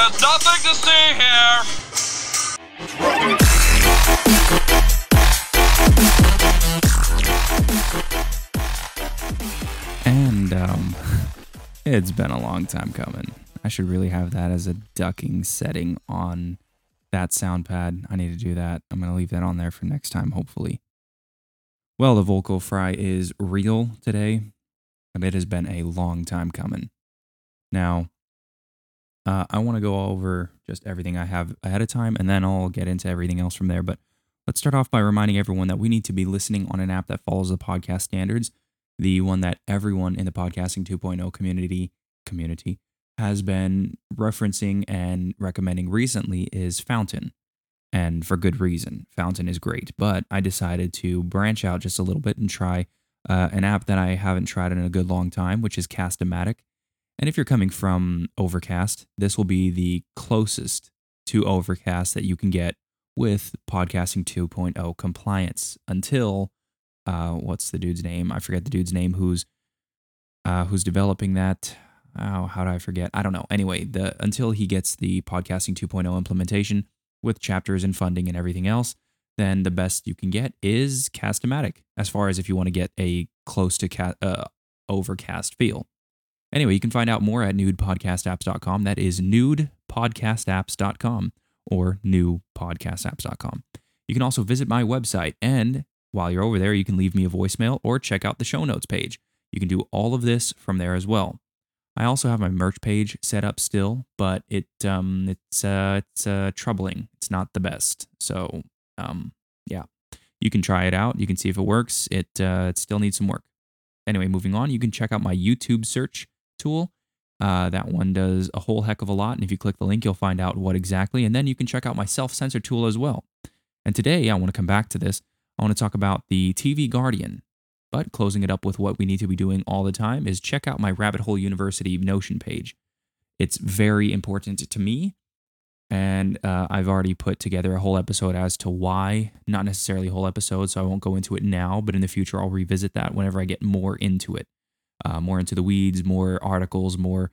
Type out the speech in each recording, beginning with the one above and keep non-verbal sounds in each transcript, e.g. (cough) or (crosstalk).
There's nothing to see here. And um, (laughs) it's been a long time coming. I should really have that as a ducking setting on that sound pad. I need to do that. I'm going to leave that on there for next time, hopefully. Well, the vocal fry is real today, and it has been a long time coming. Now, uh, I want to go over just everything I have ahead of time, and then I'll get into everything else from there. But let's start off by reminding everyone that we need to be listening on an app that follows the podcast standards, the one that everyone in the podcasting 2.0 community community has been referencing and recommending recently is Fountain. And for good reason. Fountain is great. But I decided to branch out just a little bit and try uh, an app that I haven't tried in a good long time, which is Castamatic. And if you're coming from Overcast, this will be the closest to Overcast that you can get with Podcasting 2.0 compliance until uh, what's the dude's name? I forget the dude's name who's uh, who's developing that. Oh, how do I forget? I don't know. Anyway, the until he gets the Podcasting 2.0 implementation with chapters and funding and everything else, then the best you can get is Castamatic. As far as if you want to get a close to ca- uh, Overcast feel. Anyway, you can find out more at nudepodcastapps.com. That is nudepodcastapps.com or newpodcastapps.com. You can also visit my website, and while you're over there, you can leave me a voicemail or check out the show notes page. You can do all of this from there as well. I also have my merch page set up still, but it um it's uh it's uh troubling. It's not the best. So um yeah, you can try it out. You can see if it works. It uh it still needs some work. Anyway, moving on, you can check out my YouTube search tool. Uh, that one does a whole heck of a lot. And if you click the link, you'll find out what exactly. And then you can check out my self censor tool as well. And today, I want to come back to this. I want to talk about the TV Guardian. But closing it up with what we need to be doing all the time is check out my Rabbit Hole University Notion page. It's very important to me. And uh, I've already put together a whole episode as to why, not necessarily a whole episode, so I won't go into it now, but in the future, I'll revisit that whenever I get more into it uh, more into the weeds, more articles, more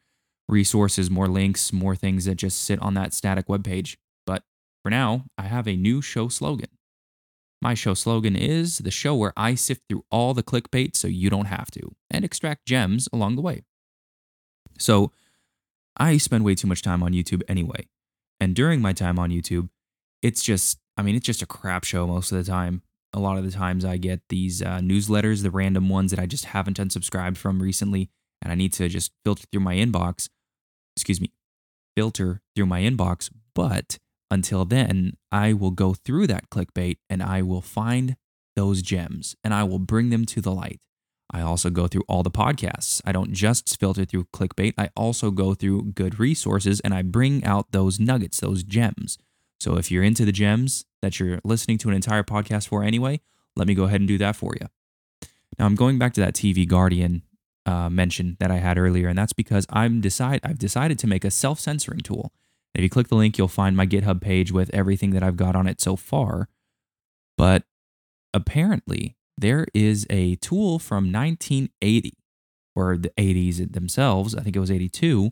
resources, more links, more things that just sit on that static web page. But for now, I have a new show slogan. My show slogan is the show where I sift through all the clickbait so you don't have to and extract gems along the way. So, I spend way too much time on YouTube anyway. And during my time on YouTube, it's just, I mean, it's just a crap show most of the time a lot of the times I get these uh, newsletters, the random ones that I just haven't unsubscribed from recently, and I need to just filter through my inbox. Excuse me, filter through my inbox. But until then, I will go through that clickbait and I will find those gems and I will bring them to the light. I also go through all the podcasts. I don't just filter through clickbait, I also go through good resources and I bring out those nuggets, those gems. So if you're into the gems that you're listening to an entire podcast for anyway, let me go ahead and do that for you. Now I'm going back to that TV Guardian uh, mention that I had earlier, and that's because I'm decide I've decided to make a self-censoring tool. if you click the link, you'll find my GitHub page with everything that I've got on it so far. But apparently, there is a tool from 1980 or the 80s themselves. I think it was 82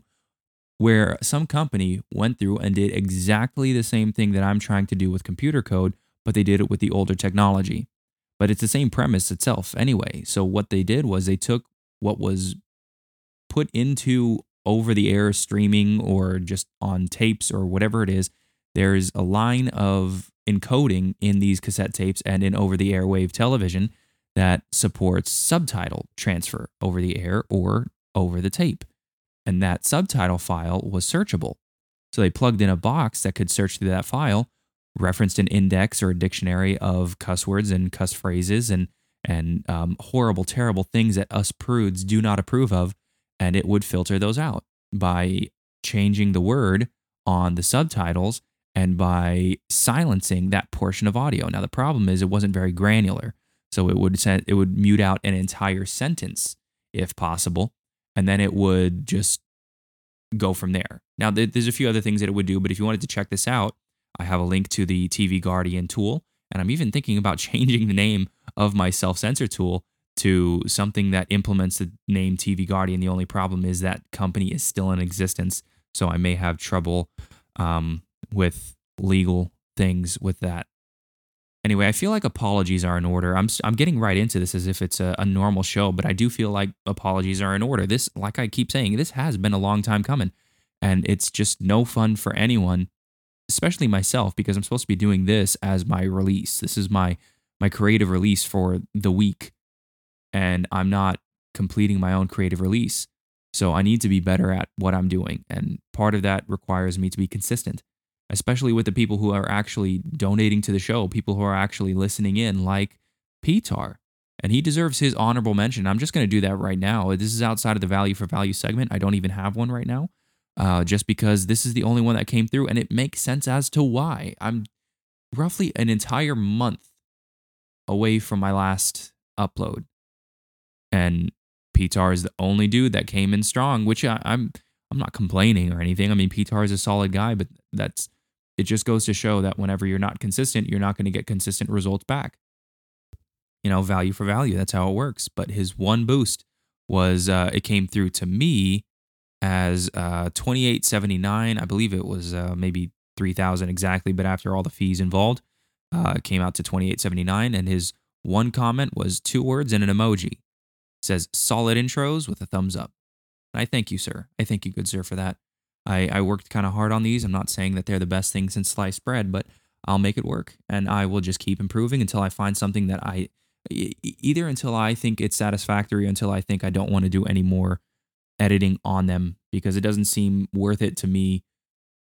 where some company went through and did exactly the same thing that I'm trying to do with computer code, but they did it with the older technology. But it's the same premise itself anyway. So what they did was they took what was put into over the air streaming or just on tapes or whatever it is. There's a line of encoding in these cassette tapes and in over the airwave television that supports subtitle transfer over the air or over the tape and that subtitle file was searchable. So they plugged in a box that could search through that file, referenced an index or a dictionary of cuss words and cuss phrases and and um, horrible, terrible things that us prudes do not approve of, and it would filter those out by changing the word on the subtitles and by silencing that portion of audio. Now the problem is it wasn't very granular, so it would send, it would mute out an entire sentence if possible, and then it would just go from there. Now, there's a few other things that it would do, but if you wanted to check this out, I have a link to the TV Guardian tool, and I'm even thinking about (laughs) changing the name of my self censor tool to something that implements the name TV Guardian. The only problem is that company is still in existence. So I may have trouble um, with legal things with that. Anyway, I feel like apologies are in order. I'm I'm getting right into this as if it's a, a normal show, but I do feel like apologies are in order. This, like I keep saying, this has been a long time coming, and it's just no fun for anyone, especially myself, because I'm supposed to be doing this as my release. This is my my creative release for the week, and I'm not completing my own creative release. So I need to be better at what I'm doing, and part of that requires me to be consistent especially with the people who are actually donating to the show, people who are actually listening in, like Pitar. And he deserves his honorable mention. I'm just going to do that right now. This is outside of the value for value segment. I don't even have one right now, uh, just because this is the only one that came through, and it makes sense as to why. I'm roughly an entire month away from my last upload, and Pitar is the only dude that came in strong, which I, I'm I'm not complaining or anything. I mean, Pitar is a solid guy, but that's it just goes to show that whenever you're not consistent, you're not going to get consistent results back. You know, value for value. That's how it works. But his one boost was uh, it came through to me as uh, 2879. I believe it was uh, maybe 3000 exactly, but after all the fees involved, uh, it came out to 2879. And his one comment was two words and an emoji. It says solid intros with a thumbs up. I thank you, sir. I thank you, good sir, for that. I, I worked kind of hard on these. I'm not saying that they're the best thing since sliced bread, but I'll make it work and I will just keep improving until I find something that I either until I think it's satisfactory until I think I don't want to do any more editing on them because it doesn't seem worth it to me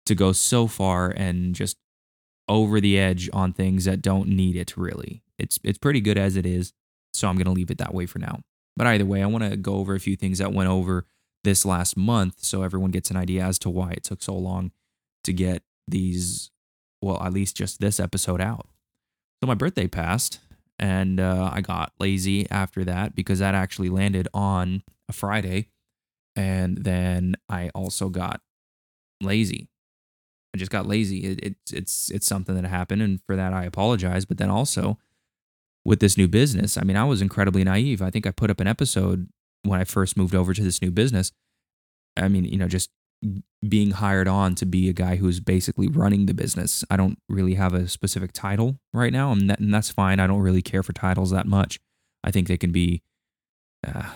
to go so far and just over the edge on things that don't need it really. It's it's pretty good as it is, so I'm going to leave it that way for now. But either way, I want to go over a few things that went over this last month so everyone gets an idea as to why it took so long to get these, well, at least just this episode out. So my birthday passed and uh, I got lazy after that because that actually landed on a Friday. And then I also got lazy. I just got lazy. It, it, it's it's something that happened, and for that I apologize. But then also with this new business, I mean, I was incredibly naive. I think I put up an episode when I first moved over to this new business. I mean, you know, just being hired on to be a guy who's basically running the business. I don't really have a specific title right now, and, that, and that's fine. I don't really care for titles that much. I think they can be, uh,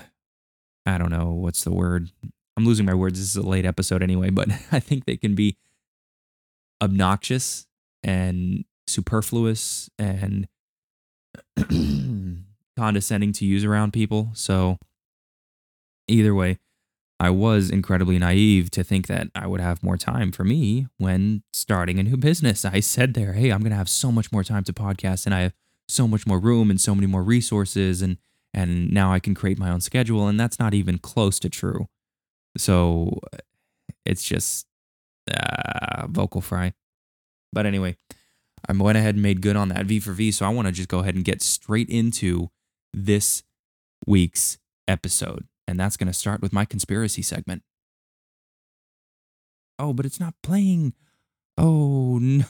I don't know what's the word. I'm losing my words. This is a late episode anyway, but (laughs) I think they can be obnoxious and superfluous and (clears throat) condescending to use around people. So Either way, I was incredibly naive to think that I would have more time for me when starting a new business. I said there, hey, I'm going to have so much more time to podcast and I have so much more room and so many more resources and and now I can create my own schedule and that's not even close to true. So it's just uh, vocal fry. But anyway, I went ahead and made good on that V for V. So I want to just go ahead and get straight into this week's episode and that's going to start with my conspiracy segment. Oh, but it's not playing. Oh (laughs) no,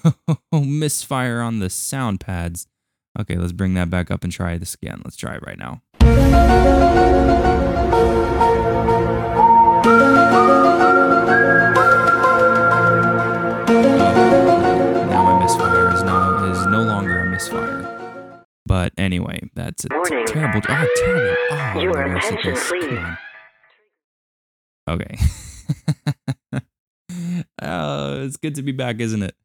misfire on the sound pads. Okay, let's bring that back up and try this again. Let's try it right now. But anyway, that's a terrible. Oh, terrible. Oh, Your attention, please. Okay. (laughs) oh, it's good to be back, isn't it?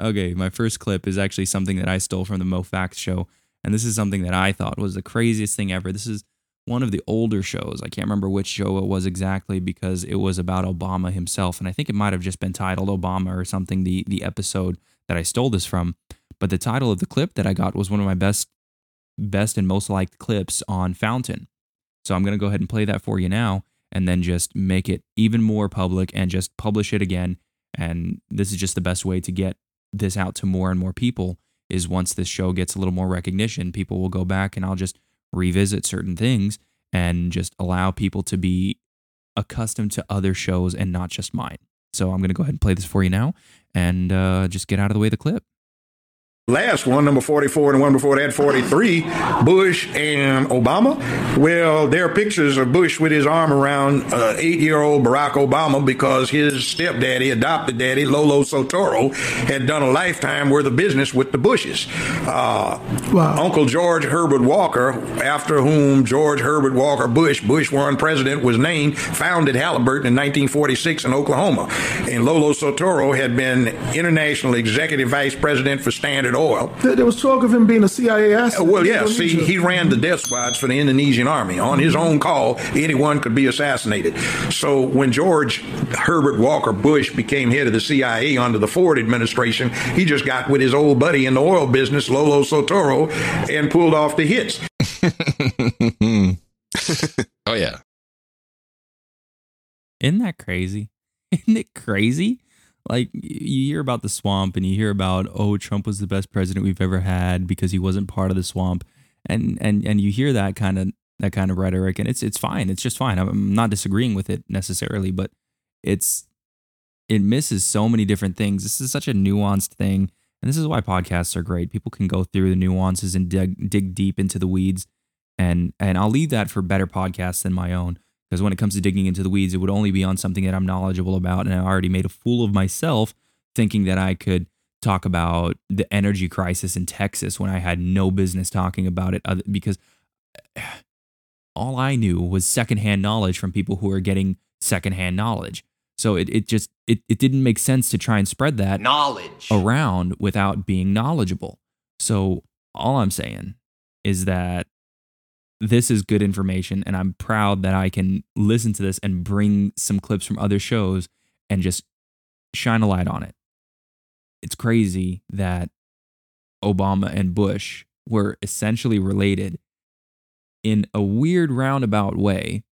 Okay, my first clip is actually something that I stole from the Mo Facts show, and this is something that I thought was the craziest thing ever. This is one of the older shows. I can't remember which show it was exactly because it was about Obama himself, and I think it might have just been titled Obama or something. The the episode that I stole this from, but the title of the clip that I got was one of my best best and most liked clips on Fountain. So I'm going to go ahead and play that for you now and then just make it even more public and just publish it again. And this is just the best way to get this out to more and more people is once this show gets a little more recognition, people will go back and I'll just revisit certain things and just allow people to be accustomed to other shows and not just mine. So I'm going to go ahead and play this for you now and uh, just get out of the way of the clip. Last one, number 44, and the one before that, 43, Bush and Obama. Well, there are pictures of Bush with his arm around uh, eight year old Barack Obama because his stepdaddy, adopted daddy, Lolo Soetoro, had done a lifetime worth of business with the Bushes. Uh, wow. Uncle George Herbert Walker, after whom George Herbert Walker Bush, Bush one president, was named, founded Halliburton in 1946 in Oklahoma. And Lolo Soetoro had been international executive vice president for Standard Oil. There was talk of him being a CIA asset. Uh, well, yeah. See, he ran the death squads for the Indonesian army. On his own call, anyone could be assassinated. So when George Herbert Walker Bush became head of the CIA under the Ford administration, he just got with his old buddy in the oil business, Lolo Soetoro, and pulled off the hits. (laughs) oh, yeah. Isn't that crazy? (laughs) Isn't it crazy? Like you hear about the swamp and you hear about oh Trump was the best president we've ever had because he wasn't part of the swamp. And and and you hear that kind of that kind of rhetoric and it's it's fine. It's just fine. I'm not disagreeing with it necessarily but it's it misses so many different things. This is such a nuanced thing. And this is why podcasts are great. People can go through the nuances and dig dig deep into the weeds. And and I'll leave that for better podcasts than my own because when it comes to digging into the weeds, it would only be on something that I'm knowledgeable about. And I already made a fool of myself thinking that I could talk about the energy crisis in Texas when I had no business talking about it because uh, all I knew was secondhand knowledge from people who are getting secondhand knowledge. So it, it just it, it didn't make sense to try and spread that knowledge around without being knowledgeable. So all I'm saying is that this is good information and I'm proud that I can listen to this and bring some clips from other shows and just shine a light on it. It's crazy that Obama and Bush were essentially related in a weird roundabout way,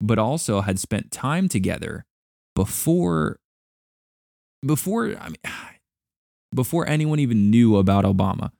but also had spent time together before before I mean (sighs) before anyone even knew about Obama.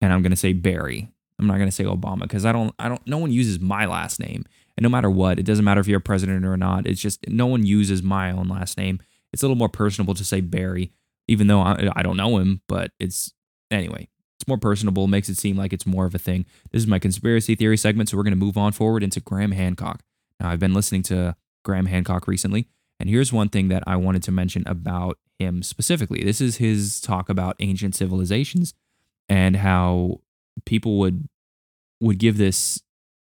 And I'm going to say Barry I'm not going to say Obama because I don't, I don't, no one uses my last name. And no matter what, it doesn't matter if you're a president or not. It's just no one uses my own last name. It's a little more personable to say Barry, even though I, I don't know him, but it's, anyway, it's more personable, makes it seem like it's more of a thing. This is my conspiracy theory segment, so we're going to move on forward into Graham Hancock. Now, I've been listening to Graham Hancock recently, and here's one thing that I wanted to mention about him specifically. This is his talk about ancient civilizations and how people would would give this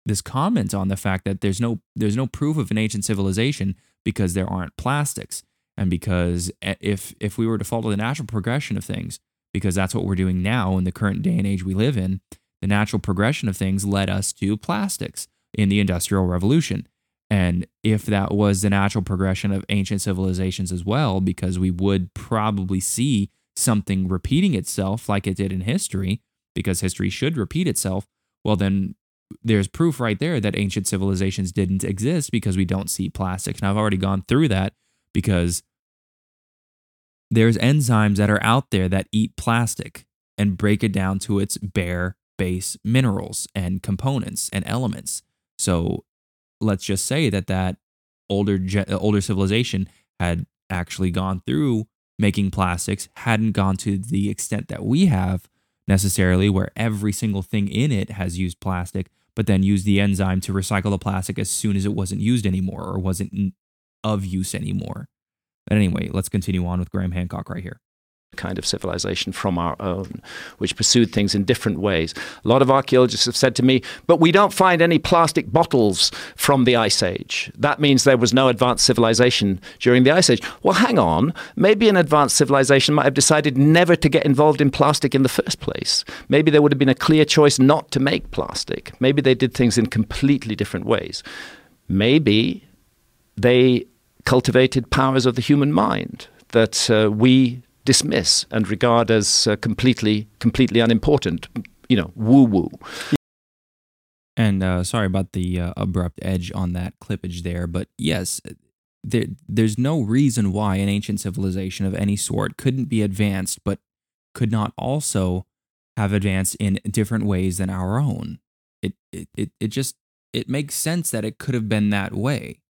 this comment on the fact that there's no there's no proof of an ancient civilization because there aren't plastics and because if if we were to follow the natural progression of things because that's what we're doing now in the current day and age we live in the natural progression of things led us to plastics in the industrial revolution. And if that was the natural progression of ancient civilizations as well because we would probably see something repeating itself like it did in history because history should repeat itself, well, then there's proof right there that ancient civilizations didn't exist because we don't see plastics. And I've already gone through that because there's enzymes that are out there that eat plastic and break it down to its bare base minerals and components and elements. So let's just say that that older uh, older civilization had actually gone through making plastics, hadn't gone to the extent that we have, necessarily, where every single thing in it has used plastic, but then used the enzyme to recycle the plastic as soon as it wasn't used anymore or wasn't of use anymore. But anyway, let's continue on with Graham Hancock right here kind of civilization from our own, which pursued things in different ways. A lot of archaeologists have said to me, but we don't find any plastic bottles from the Ice Age. That means there was no advanced civilization during the Ice Age. Well, hang on. Maybe an advanced civilization might have decided never to get involved in plastic in the first place. Maybe there would have been a clear choice not to make plastic. Maybe they did things in completely different ways. Maybe they cultivated powers of the human mind that uh, we dismiss and regard as uh, completely completely unimportant. You know, woo woo. And uh, sorry about the uh, abrupt edge on that clippage there, but yes, there, there's no reason why an ancient civilization of any sort couldn't be advanced, but could not also have advanced in different ways than our own. It, it, it, it just it makes sense that it could have been that way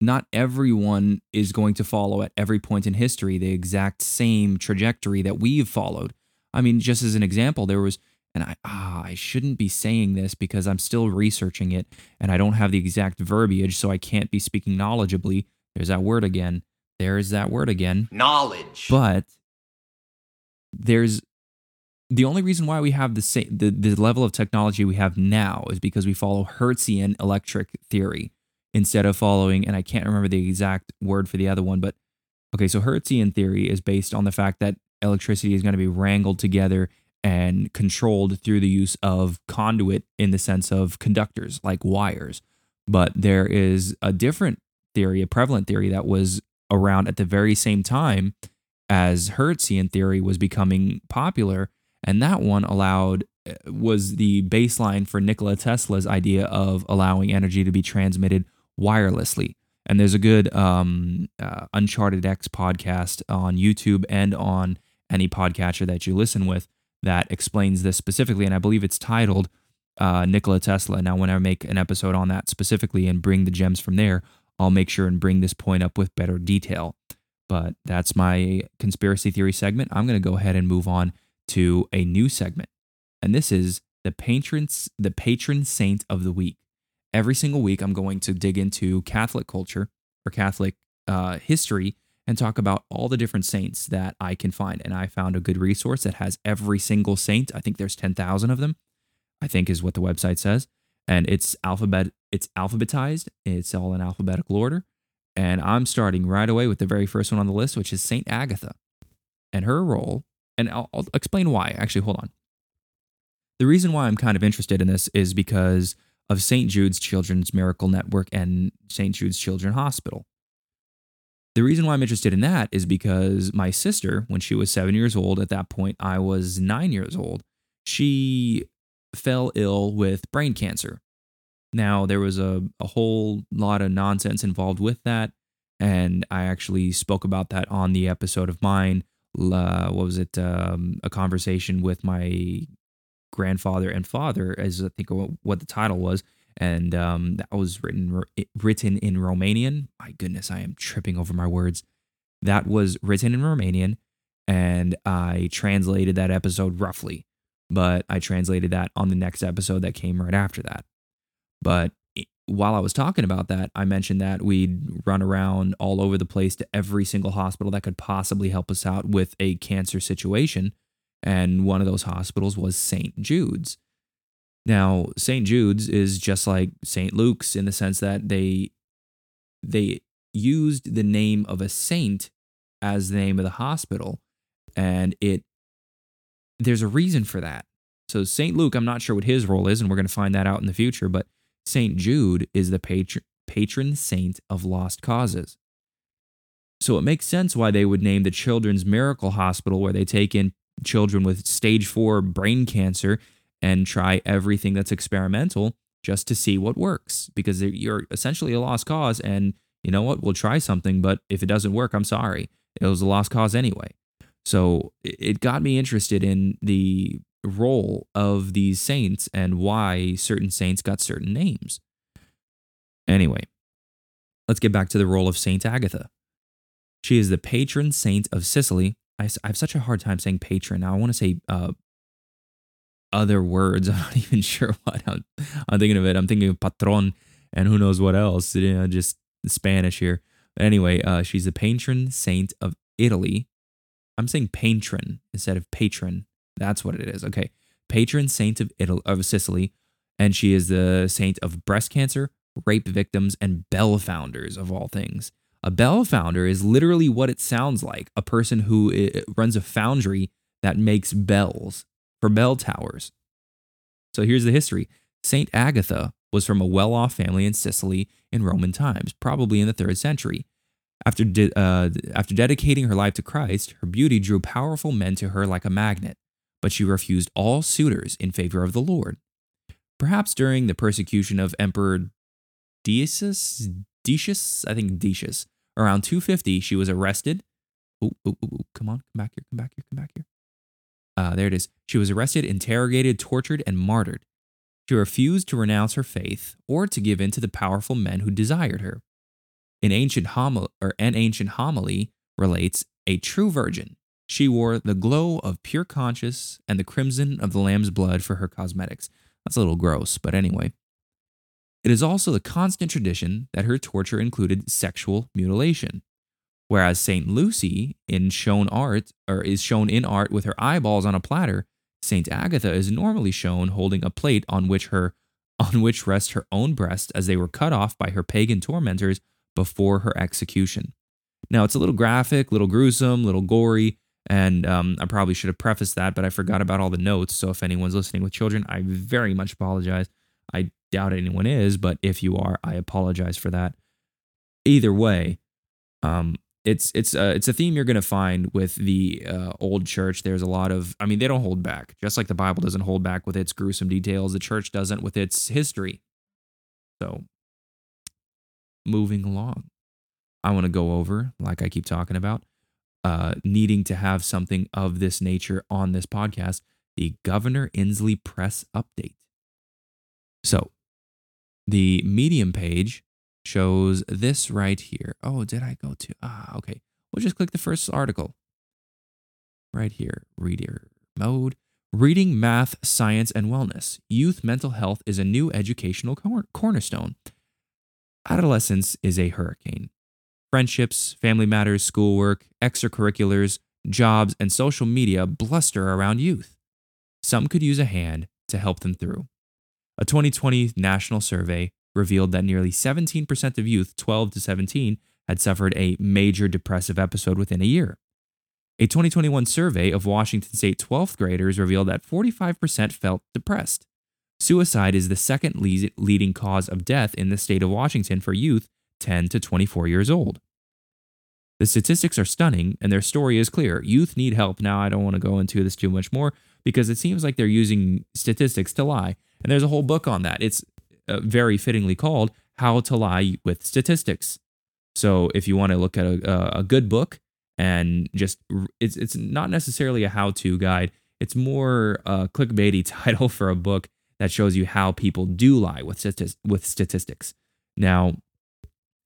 not everyone is going to follow at every point in history the exact same trajectory that we've followed. I mean, just as an example, there was, and I ah, I shouldn't be saying this because I'm still researching it and I don't have the exact verbiage, so I can't be speaking knowledgeably. There's that word again. There's that word again. Knowledge. But there's the only reason why we have the same the, the level of technology we have now is because we follow Hertzian electric theory instead of following, and I can't remember the exact word for the other one, but okay, so Hertzian theory is based on the fact that electricity is going to be wrangled together and controlled through the use of conduit in the sense of conductors like wires. But there is a different theory, a prevalent theory that was around at the very same time as Hertzian theory was becoming popular. And that one allowed, uh, was the baseline for Nikola Tesla's idea of allowing energy to be transmitted wirelessly. And there's a good um, uh, Uncharted X podcast on YouTube and on any podcatcher that you listen with that explains this specifically. And I believe it's titled uh, Nikola Tesla. Now, when I make an episode on that specifically and bring the gems from there, I'll make sure and bring this point up with better detail. But that's my conspiracy theory segment. I'm going to go ahead and move on to a new segment. And this is the patron, the patron saint of the week. Every single week, I'm going to dig into Catholic culture or Catholic uh, history and talk about all the different saints that I can find. And I found a good resource that has every single saint. I think there's 10,000 of them, I think is what the website says. And it's alphabet it's alphabetized. It's all in alphabetical order. And I'm starting right away with the very first one on the list, which is Saint Agatha. And her role, and I'll, I'll explain why. Actually, hold on. The reason why I'm kind of interested in this is because of St. Jude's Children's Miracle Network and St. Jude's Children's Hospital. The reason why I'm interested in that is because my sister, when she was seven years old, at that point, I was nine years old, she fell ill with brain cancer. Now, there was a, a whole lot of nonsense involved with that. And I actually spoke about that on the episode of mine. Uh, what was it? Um, a conversation with my grandfather and father, as I think what the title was and um, that was written written in Romanian. My goodness, I am tripping over my words. That was written in Romanian, and I translated that episode roughly, but I translated that on the next episode that came right after that. But while I was talking about that, I mentioned that we'd run around all over the place to every single hospital that could possibly help us out with a cancer situation. And one of those hospitals was St. Jude's. Now, St. Jude's is just like St. Luke's in the sense that they they used the name of a saint as the name of the hospital and it there's a reason for that. So St. Luke, I'm not sure what his role is and we're going to find that out in the future, but St. Jude is the patron patron saint of lost causes. So it makes sense why they would name the Children's Miracle Hospital where they take in children with stage 4 brain cancer and try everything that's experimental just to see what works because you're essentially a lost cause and you know what? We'll try something but if it doesn't work i'm sorry. It was a lost cause anyway. So it got me interested in the role of these saints and why certain saints got certain names. Anyway let's get back to the role of saint agatha. She is the patron saint of sicily i, I have such a hard time saying patron now i want to say uh, other words. (laughs) I'm not even sure what I'm, I'm thinking of it. I'm thinking of patron and who knows what else. You know, just Spanish here. But anyway, uh, she's the patron saint of Italy. I'm saying patron instead of patron. That's what it is. Okay. Patron saint of Italy, of Sicily. And she is the saint of breast cancer, rape victims, and bell founders of all things. A bell founder is literally what it sounds like a person who uh, runs a foundry that makes bells for bell towers. So here's the history St. Agatha was from a well off family in Sicily in Roman times, probably in the third century. After, de- uh, after dedicating her life to Christ, her beauty drew powerful men to her like a magnet, but she refused all suitors in favor of the Lord. Perhaps during the persecution of Emperor Decius, Decius, I think Decius, around 250, she was arrested. Ooh, ooh, ooh, come on, come back here, come back here, come back here. Uh, there it is. She was arrested, interrogated, tortured, and martyred. She refused to renounce her faith or to give in to the powerful men who desired her. An ancient, homily, or an ancient homily relates a true virgin, She wore the glow of pure conscience and the crimson of the lamb's blood for her cosmetics. That's a little gross, but anyway. It is also the constant tradition that her torture included sexual mutilation. Whereas Saint Lucy in shown art or is shown in art with her eyeballs on a platter, Saint Agatha is normally shown holding a plate on which her (laughs) on which rests her own breast as they were cut off by her pagan tormentors before her execution. Now it's a little graphic, little gruesome, little gory, and um, I probably should have prefaced that, but I forgot about all the notes. So if anyone's listening with children, I very much apologize. I doubt anyone is, but if you are, I apologize for that. Either way, um, it's it's a it's a theme you're going to find with the uh, old church. There's a lot of, I mean, they don't hold back. Just like the Bible doesn't hold back with its gruesome details, the church doesn't with its history. So, moving along, I want to go over, like I keep talking about, uh, needing to have something of this nature on this podcast, the Governor Inslee Press Update. So, the Medium page shows this right here. Oh, did I go to? Ah, okay. We'll just click the first article right here. Reader mode. Reading, math, science, and wellness. Youth mental health is a new educational cor- cornerstone. Adolescence is a hurricane. Friendships, family matters, schoolwork, extracurriculars, jobs, and social media bluster around youth. Some could use a hand to help them through. A 2020 national survey revealed that nearly 17% of youth 12 to 17 had suffered a major depressive episode within a year. A 2021 survey of Washington State 12th graders revealed that 45% felt depressed. Suicide is the second leading cause of death in the state of Washington for youth 10 to 24 years old. The statistics are stunning and their story is clear. Youth need help. Now, I don't want to go into this too much more because it seems like they're using statistics to lie. And there's a whole book on that. It's uh, very fittingly called How to Lie with Statistics. So if you want to look at a, a good book and just, it's, it's not necessarily a how to guide, it's more a clickbaity (laughs) title for a book that shows you how people do lie with, with statistics. Now,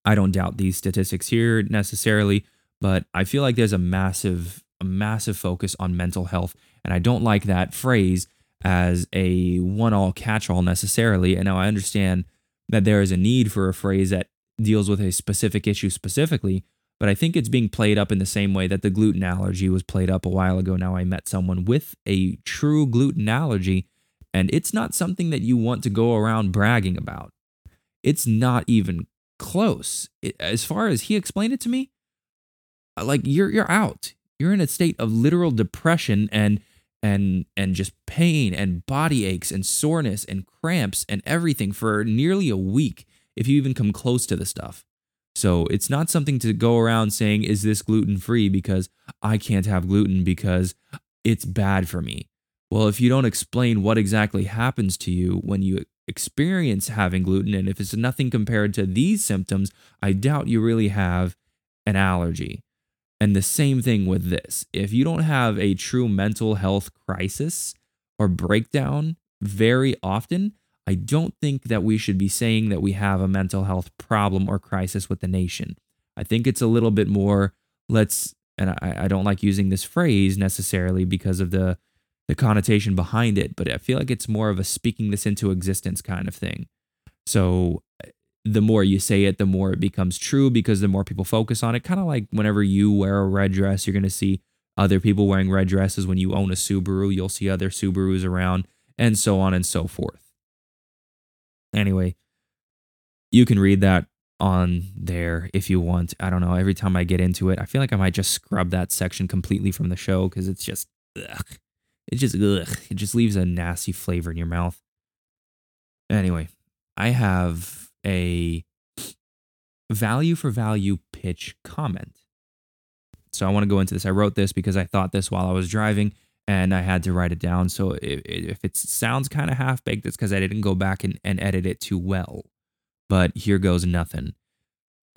I don't doubt these statistics here necessarily, but I feel like there's a massive, a massive focus on mental health. And I don't like that phrase as a one all catch all necessarily. And now I understand that there is a need for a phrase that deals with a specific issue specifically, but I think it's being played up in the same way that the gluten allergy was played up a while ago. Now I met someone with a true gluten allergy, and it's not something that you want to go around bragging about. It's not even close. As far as he explained it to me, like you're you're out. You're in a state of literal depression and and and just pain and body aches and soreness and cramps and everything for nearly a week if you even come close to the stuff. So it's not something to go around saying is this gluten free because I can't have gluten because it's bad for me. Well, if you don't explain what exactly happens to you when you experience having gluten, and if it's nothing compared to these symptoms, I doubt you really have an allergy. And the same thing with this. If you don't have a true mental health crisis or breakdown very often, I don't think that we should be saying that we have a mental health problem or crisis with the nation. I think it's a little bit more, let's, and I, I don't like using this phrase necessarily because of the the connotation behind it, but I feel like it's more of a speaking this into existence kind of thing. So the more you say it, the more it becomes true because the more people focus on it. Kind of like whenever you wear a red dress, you're going to see other people wearing red dresses. When you own a Subaru, you'll see other Subarus around, and so on and so forth. Anyway, you can read that on there if you want. I don't know. Every time I get into it, I feel like I might just scrub that section completely from the show because it's just, ugh. It just, ugh, it just leaves a nasty flavor in your mouth. Anyway, I have a value for value pitch comment. So I want to go into this. I wrote this because I thought this while I was driving and I had to write it down. So if, it sounds kind of half baked, it's because I didn't go back and, and edit it too well. But here goes nothing. (laughs)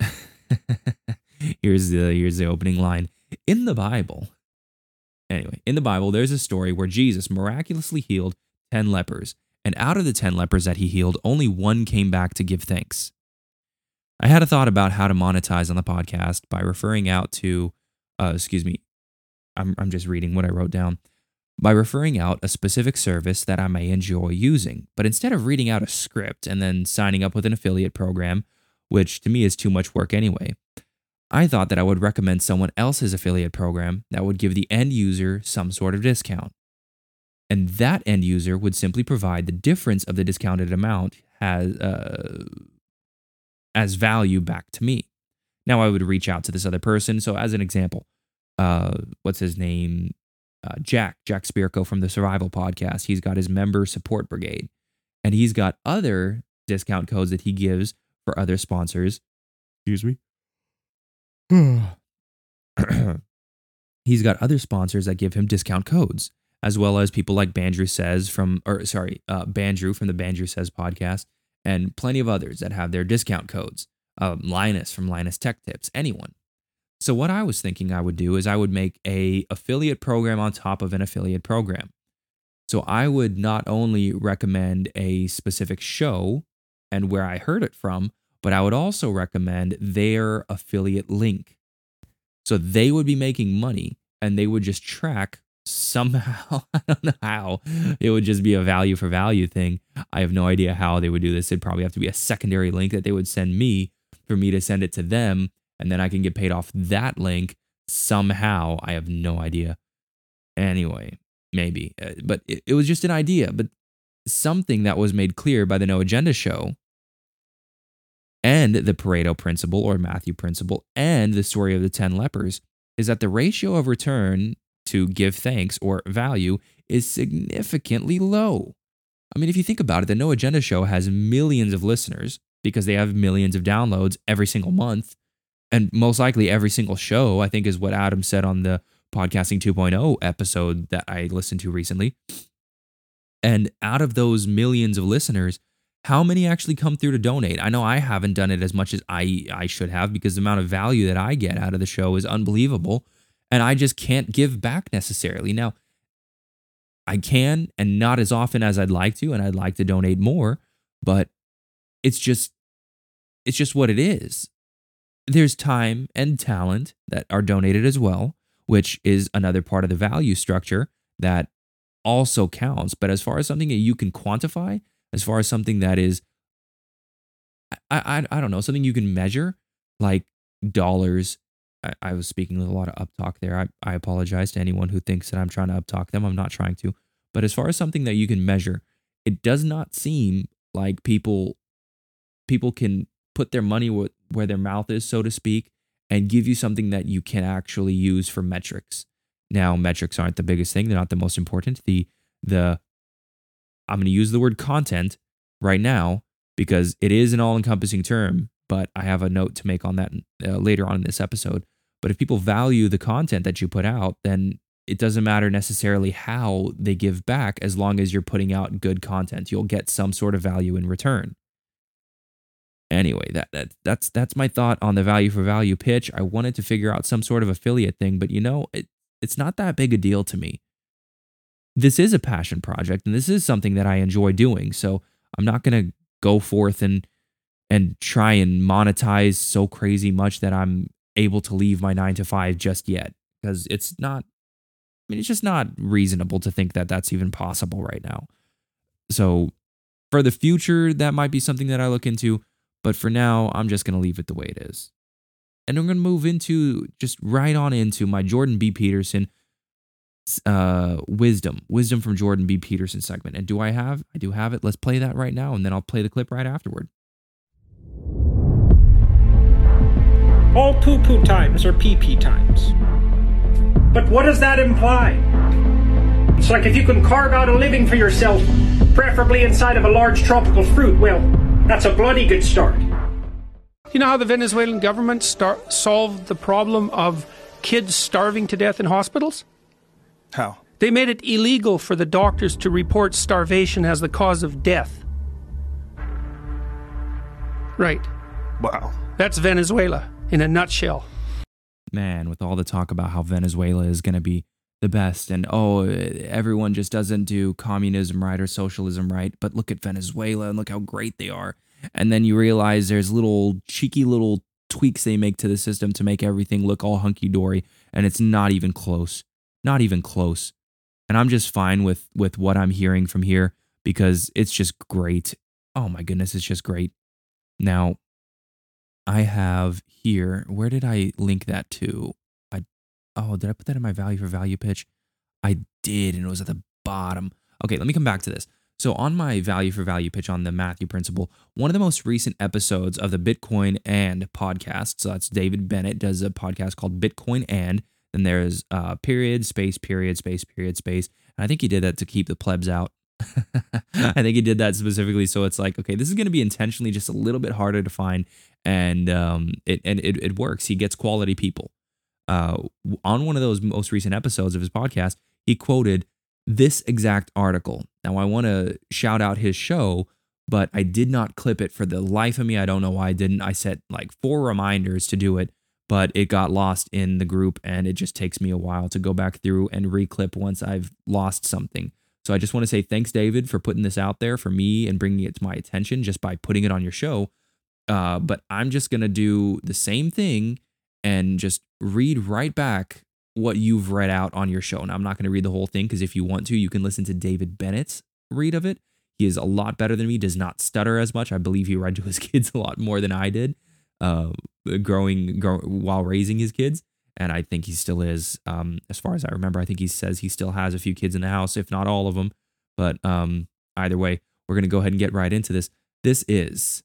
here's the here's the opening line. In the Bible, Anyway, in the Bible, there's a story where Jesus miraculously healed 10 lepers, and out of the 10 lepers that he healed, only one came back to give thanks. I had a thought about how to monetize on the podcast by referring out to, uh, excuse me, I'm, I'm just reading what I wrote down. By referring out a specific service that I may enjoy using, but instead of reading out a script and then signing up with an affiliate program, which to me is too much work anyway, I thought that I would recommend someone else's affiliate program that would give the end user some sort of discount. And that end user would simply provide the difference of the discounted amount as, uh, as value back to me. Now I would reach out to this other person. So, as an example, uh, what's his name? Uh, Jack, Jack Spirko from the Survival Podcast. He's got his member support brigade, and he's got other discount codes that he gives for other sponsors. Excuse me. (sighs) (clears throat) he's got other sponsors that give him discount codes, as well as people like Bandrew Says from, or sorry, uh, Bandrew from the Bandrew Says podcast, and plenty of others that have their discount codes. Um, Linus from Linus Tech Tips, anyone. So what I was thinking I would do is I would make a affiliate program on top of an affiliate program. So I would not only recommend a specific show and where I heard it from, but I would also recommend their affiliate link. So they would be making money and they would just track somehow. (laughs) I don't know how. It would just be a value for value thing. I have no idea how they would do this. It'd probably have to be a secondary link that they would send me for me to send it to them. And then I can get paid off that link somehow. I have no idea. Anyway, maybe. Uh, but it, it was just an idea. But something that was made clear by the No Agenda show and the Pareto principle or Matthew principle and the story of the 10 lepers is that the ratio of return to give thanks or value is significantly low. I mean, if you think about it, the No Agenda show has millions of listeners because they have millions of downloads every single month. And most likely every single show, I think, is what Adam said on the Podcasting 2.0 episode that I listened to recently. And out of those millions of listeners, how many actually come through to donate? I know I haven't done it as much as I, I should have because the amount of value that I get out of the show is unbelievable. And I just can't give back necessarily. Now, I can and not as often as I'd like to, and I'd like to donate more, but it's just it's just what it is. There's time and talent that are donated as well, which is another part of the value structure that also counts. But as far as something that you can quantify, as far as something that is, I, I, I don't know, something you can measure, like dollars. I, I was speaking with a lot of up talk there. I, I apologize to anyone who thinks that I'm trying to up talk them. I'm not trying to. But as far as something that you can measure, it does not seem like people people can put their money where their mouth is, so to speak, and give you something that you can actually use for metrics. Now, metrics aren't the biggest thing; they're not the most important. The the I'm going to use the word content right now because it is an all encompassing term, but I have a note to make on that uh, later on in this episode. But if people value the content that you put out, then it doesn't matter necessarily how they give back as long as you're putting out good content. You'll get some sort of value in return. Anyway, that, that that's that's my thought on the value for value pitch. I wanted to figure out some sort of affiliate thing, but you know, it, it's not that big a deal to me this is a passion project and this is something that I enjoy doing. So I'm not going to go forth and and try and monetize so crazy much that I'm able to leave my 9 to 5 just yet because it's not I mean it's just not reasonable to think that that's even possible right now. So for the future that might be something that I look into, but for now I'm just going to leave it the way it is. And I'm going to move into just right on into my Jordan B. Peterson uh wisdom wisdom from jordan b. Peterson segment. And do i have i do have it. Let's play that right now and then i'll play the clip right afterward all poo-poo times are pee-pee times but what does that imply it's like if you can carve out a living for yourself preferably inside of a large tropical fruit well that's a bloody good start you know how the venezuelan government start, solved the problem of kids starving to death in hospitals how? They made it illegal for the doctors to report starvation as the cause of death. Right. Wow. That's Venezuela in a nutshell. Man, with all the talk about how Venezuela is going to be the best and oh, everyone just doesn't do communism right or socialism right, but look at Venezuela and look how great they are. And then you realize there's little cheeky little tweaks they make to the system to make everything look all hunky dory, and it's not even close Not even close. And I'm just fine with with what I'm hearing from here because it's just great. Oh my goodness, it's just great. Now, I have here, where did I link that to? I oh, did I put that in my value for value pitch? I did, and it was at the bottom. Okay, let me come back to this. So, on my value for value pitch on the Matthew Principle, one of the most recent episodes of the Bitcoin and podcast, so that's David Bennett does a podcast called Bitcoin and, then there's uh, period, space, period, space, period, space. And I think he did that to keep the plebs out. (laughs) I think he did that specifically so it's like, okay, this is going to be intentionally just a little bit harder to find, and um, it and it, it works. He gets quality people. Uh, on one of those most recent episodes of his podcast, he quoted this exact article. Now, I want to shout out his show, but I did not clip it for the life of me. I don't know why I didn't. I set like four reminders to do it, but it got lost in the group and it just takes me a while to go back through and reclip once I've lost something. So I just want to say thanks, David, for putting this out there for me and bringing it to my attention just by putting it on your show. Uh, but I'm just going to do the same thing and just read right back what you've read out on your show. Now, I'm not going to read the whole thing because if you want to, you can listen to David Bennett's read of it. He is a lot better than me, does not stutter as much. I believe he read to his (laughs) kids a lot more than I did, uh, growing grow, while raising his kids. And I think he still is. Um, as far as I remember, I think he says he still has a few kids in the house, if not all of them. But um, either way, we're going to go ahead and get right into this. This is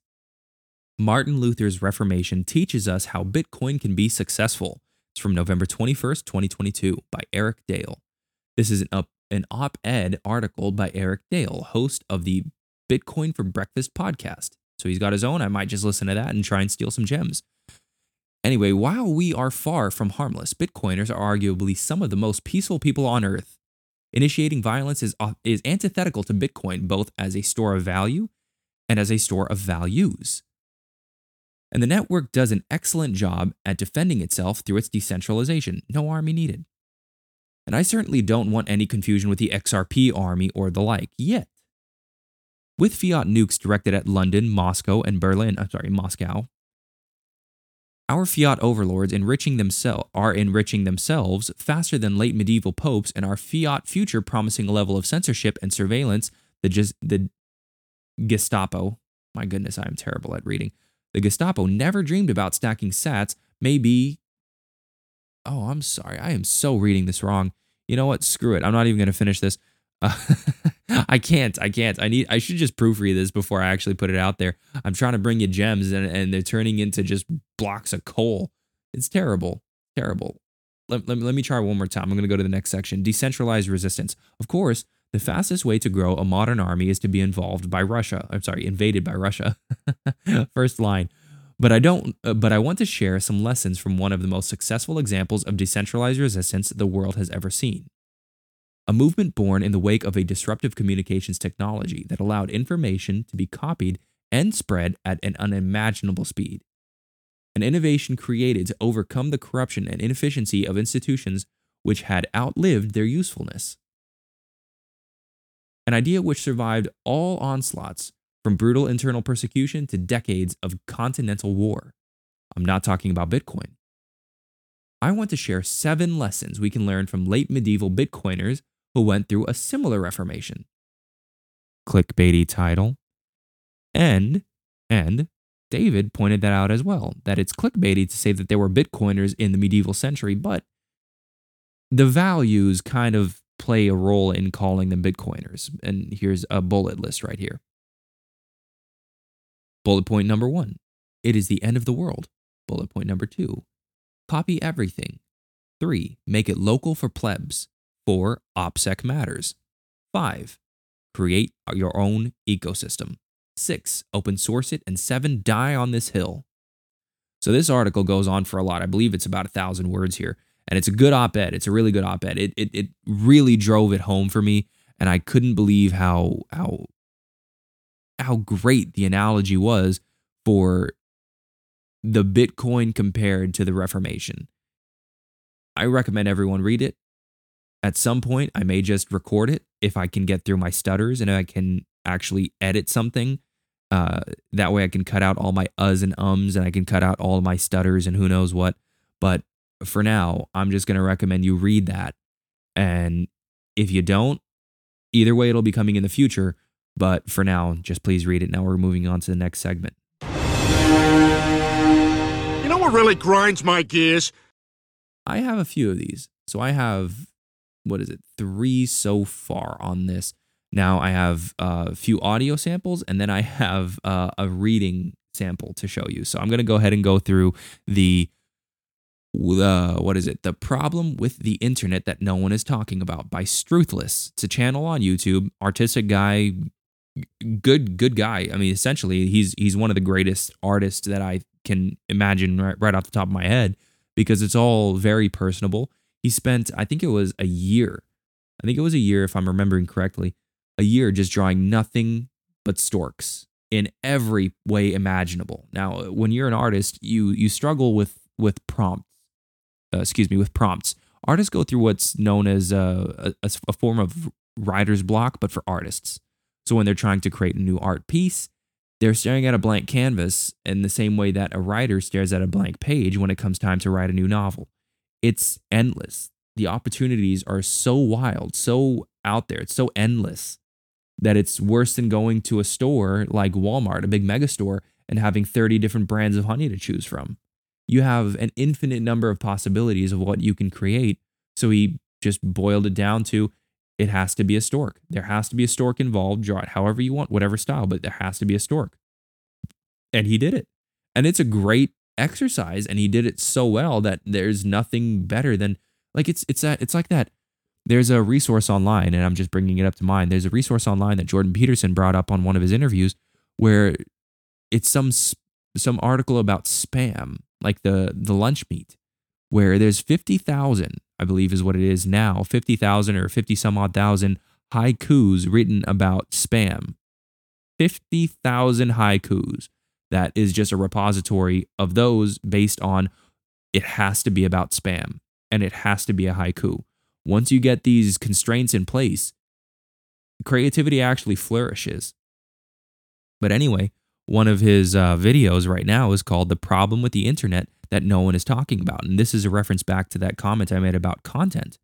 Martin Luther's Reformation teaches us how Bitcoin can be successful. It's from November 21st, 2022, by Eric Dale. This is an, an op ed article by Eric Dale, host of the Bitcoin for Breakfast podcast. So he's got his own. I might just listen to that and try and steal some gems. Anyway, while we are far from harmless, Bitcoiners are arguably some of the most peaceful people on earth. Initiating violence is, is antithetical to Bitcoin both as a store of value and as a store of values. And the network does an excellent job at defending itself through its decentralization. No army needed. And I certainly don't want any confusion with the XRP army or the like yet. With fiat nukes directed at London, Moscow, and Berlin, I'm sorry, Moscow, our fiat overlords enriching themselves are enriching themselves faster than late medieval popes, and our fiat future promising a level of censorship and surveillance the just the Gestapo. My goodness, I am terrible at reading. The Gestapo never dreamed about stacking sats. Maybe. Oh, I'm sorry. I am so reading this wrong. You know what? Screw it. I'm not even going to finish this. Uh, (laughs) I can't. I can't. I need. I should just proofread this before I actually put it out there. I'm trying to bring you gems, and, and they're turning into just blocks of coal. It's terrible. Terrible. Let, let, let me try one more time. I'm going to go to the next section. Decentralized resistance. Of course, the fastest way to grow a modern army is to be involved by Russia. I'm sorry, invaded by Russia. (laughs) First line. But I don't uh, but I want to share some lessons from one of the most successful examples of decentralized resistance the world has ever seen. A movement born in the wake of a disruptive communications technology that allowed information to be copied and spread at an unimaginable speed. An innovation created to overcome the corruption and inefficiency of institutions which had outlived their usefulness an idea which survived all onslaughts from brutal internal persecution to decades of continental war. I'm not talking about Bitcoin. I want to share seven lessons we can learn from late medieval Bitcoiners who went through a similar reformation. Clickbaity title. And, and David pointed that out as well, that it's clickbaity to say that there were Bitcoiners in the medieval century, but the values kind of play a role in calling them Bitcoiners. And here's a bullet list right here. Bullet point number one it is the end of the world. Bullet point number two copy everything. Three, make it local for plebs. Four, OPSEC matters. Five, create your own ecosystem. Six, open source it. And seven, die on this hill. So this article goes on for a lot. I believe it's about a thousand words here and it's a good op-ed. It's a really good op-ed. It it it really drove it home for me, and I couldn't believe how how how great the analogy was for the Bitcoin compared to the Reformation. I recommend everyone read it. At some point, I may just record it if I can get through my stutters and I can actually edit something. Uh, that way, I can cut out all my uhs and ums and I can cut out all my stutters and who knows what. But for now, I'm just going to recommend you read that And if you don't, either way, it'll be coming in the future. But for now, just please read it. Now we're moving on to the next segment. You know what really grinds my gears? I have a few of these. So I have, what is it, three so far on this. Now I have a few audio samples and then I have uh, a reading sample to show you. So I'm going to go ahead and go through the uh, what is it? The problem with the internet that no one is talking about by Struthless. It's a channel on YouTube, artistic guy, good good guy. I mean, essentially, he's he's one of the greatest artists that I can imagine right, right off the top of my head because it's all very personable. He spent, I think it was a year. I think it was a year, if I'm remembering correctly, a year just drawing nothing but storks in every way imaginable. Now, when you're an artist, you you struggle with with prompts. Uh, excuse me, with prompts. Artists go through what's known as a, a, a form of writer's block, but for artists. So when they're trying to create a new art piece, they're staring at a blank canvas in the same way that a writer stares at a blank page when it comes time to write a new novel. It's endless. The opportunities are so wild, so out there, it's so endless that it's worse than going to a store like Walmart, a big mega store, and having 30 different brands of honey to choose from. You have an infinite number of possibilities of what you can create. So he just boiled it down to it has to be a stork. There has to be a stork involved. Draw it however you want, whatever style, but there has to be a stork. And he did it. And it's a great exercise. And he did it so well that there's nothing better than like it's it's that it's like that. There's a resource online, and I'm just bringing it up to mind. There's a resource online that Jordan Peterson brought up on one of his interviews, where it's some some article about spam, like the the lunch meat, where there's fifty thousand I believe is what it is now, 50,000 or 50 some odd thousand haikus written about spam. 50,000 haikus. That is just a repository of those based on it has to be about spam and it has to be a haiku. Once you get these constraints in place, creativity actually flourishes. But anyway, one of his uh, videos right now is called The Problem with the Internet that no one is talking about. And this is a reference back to that comment I made about content.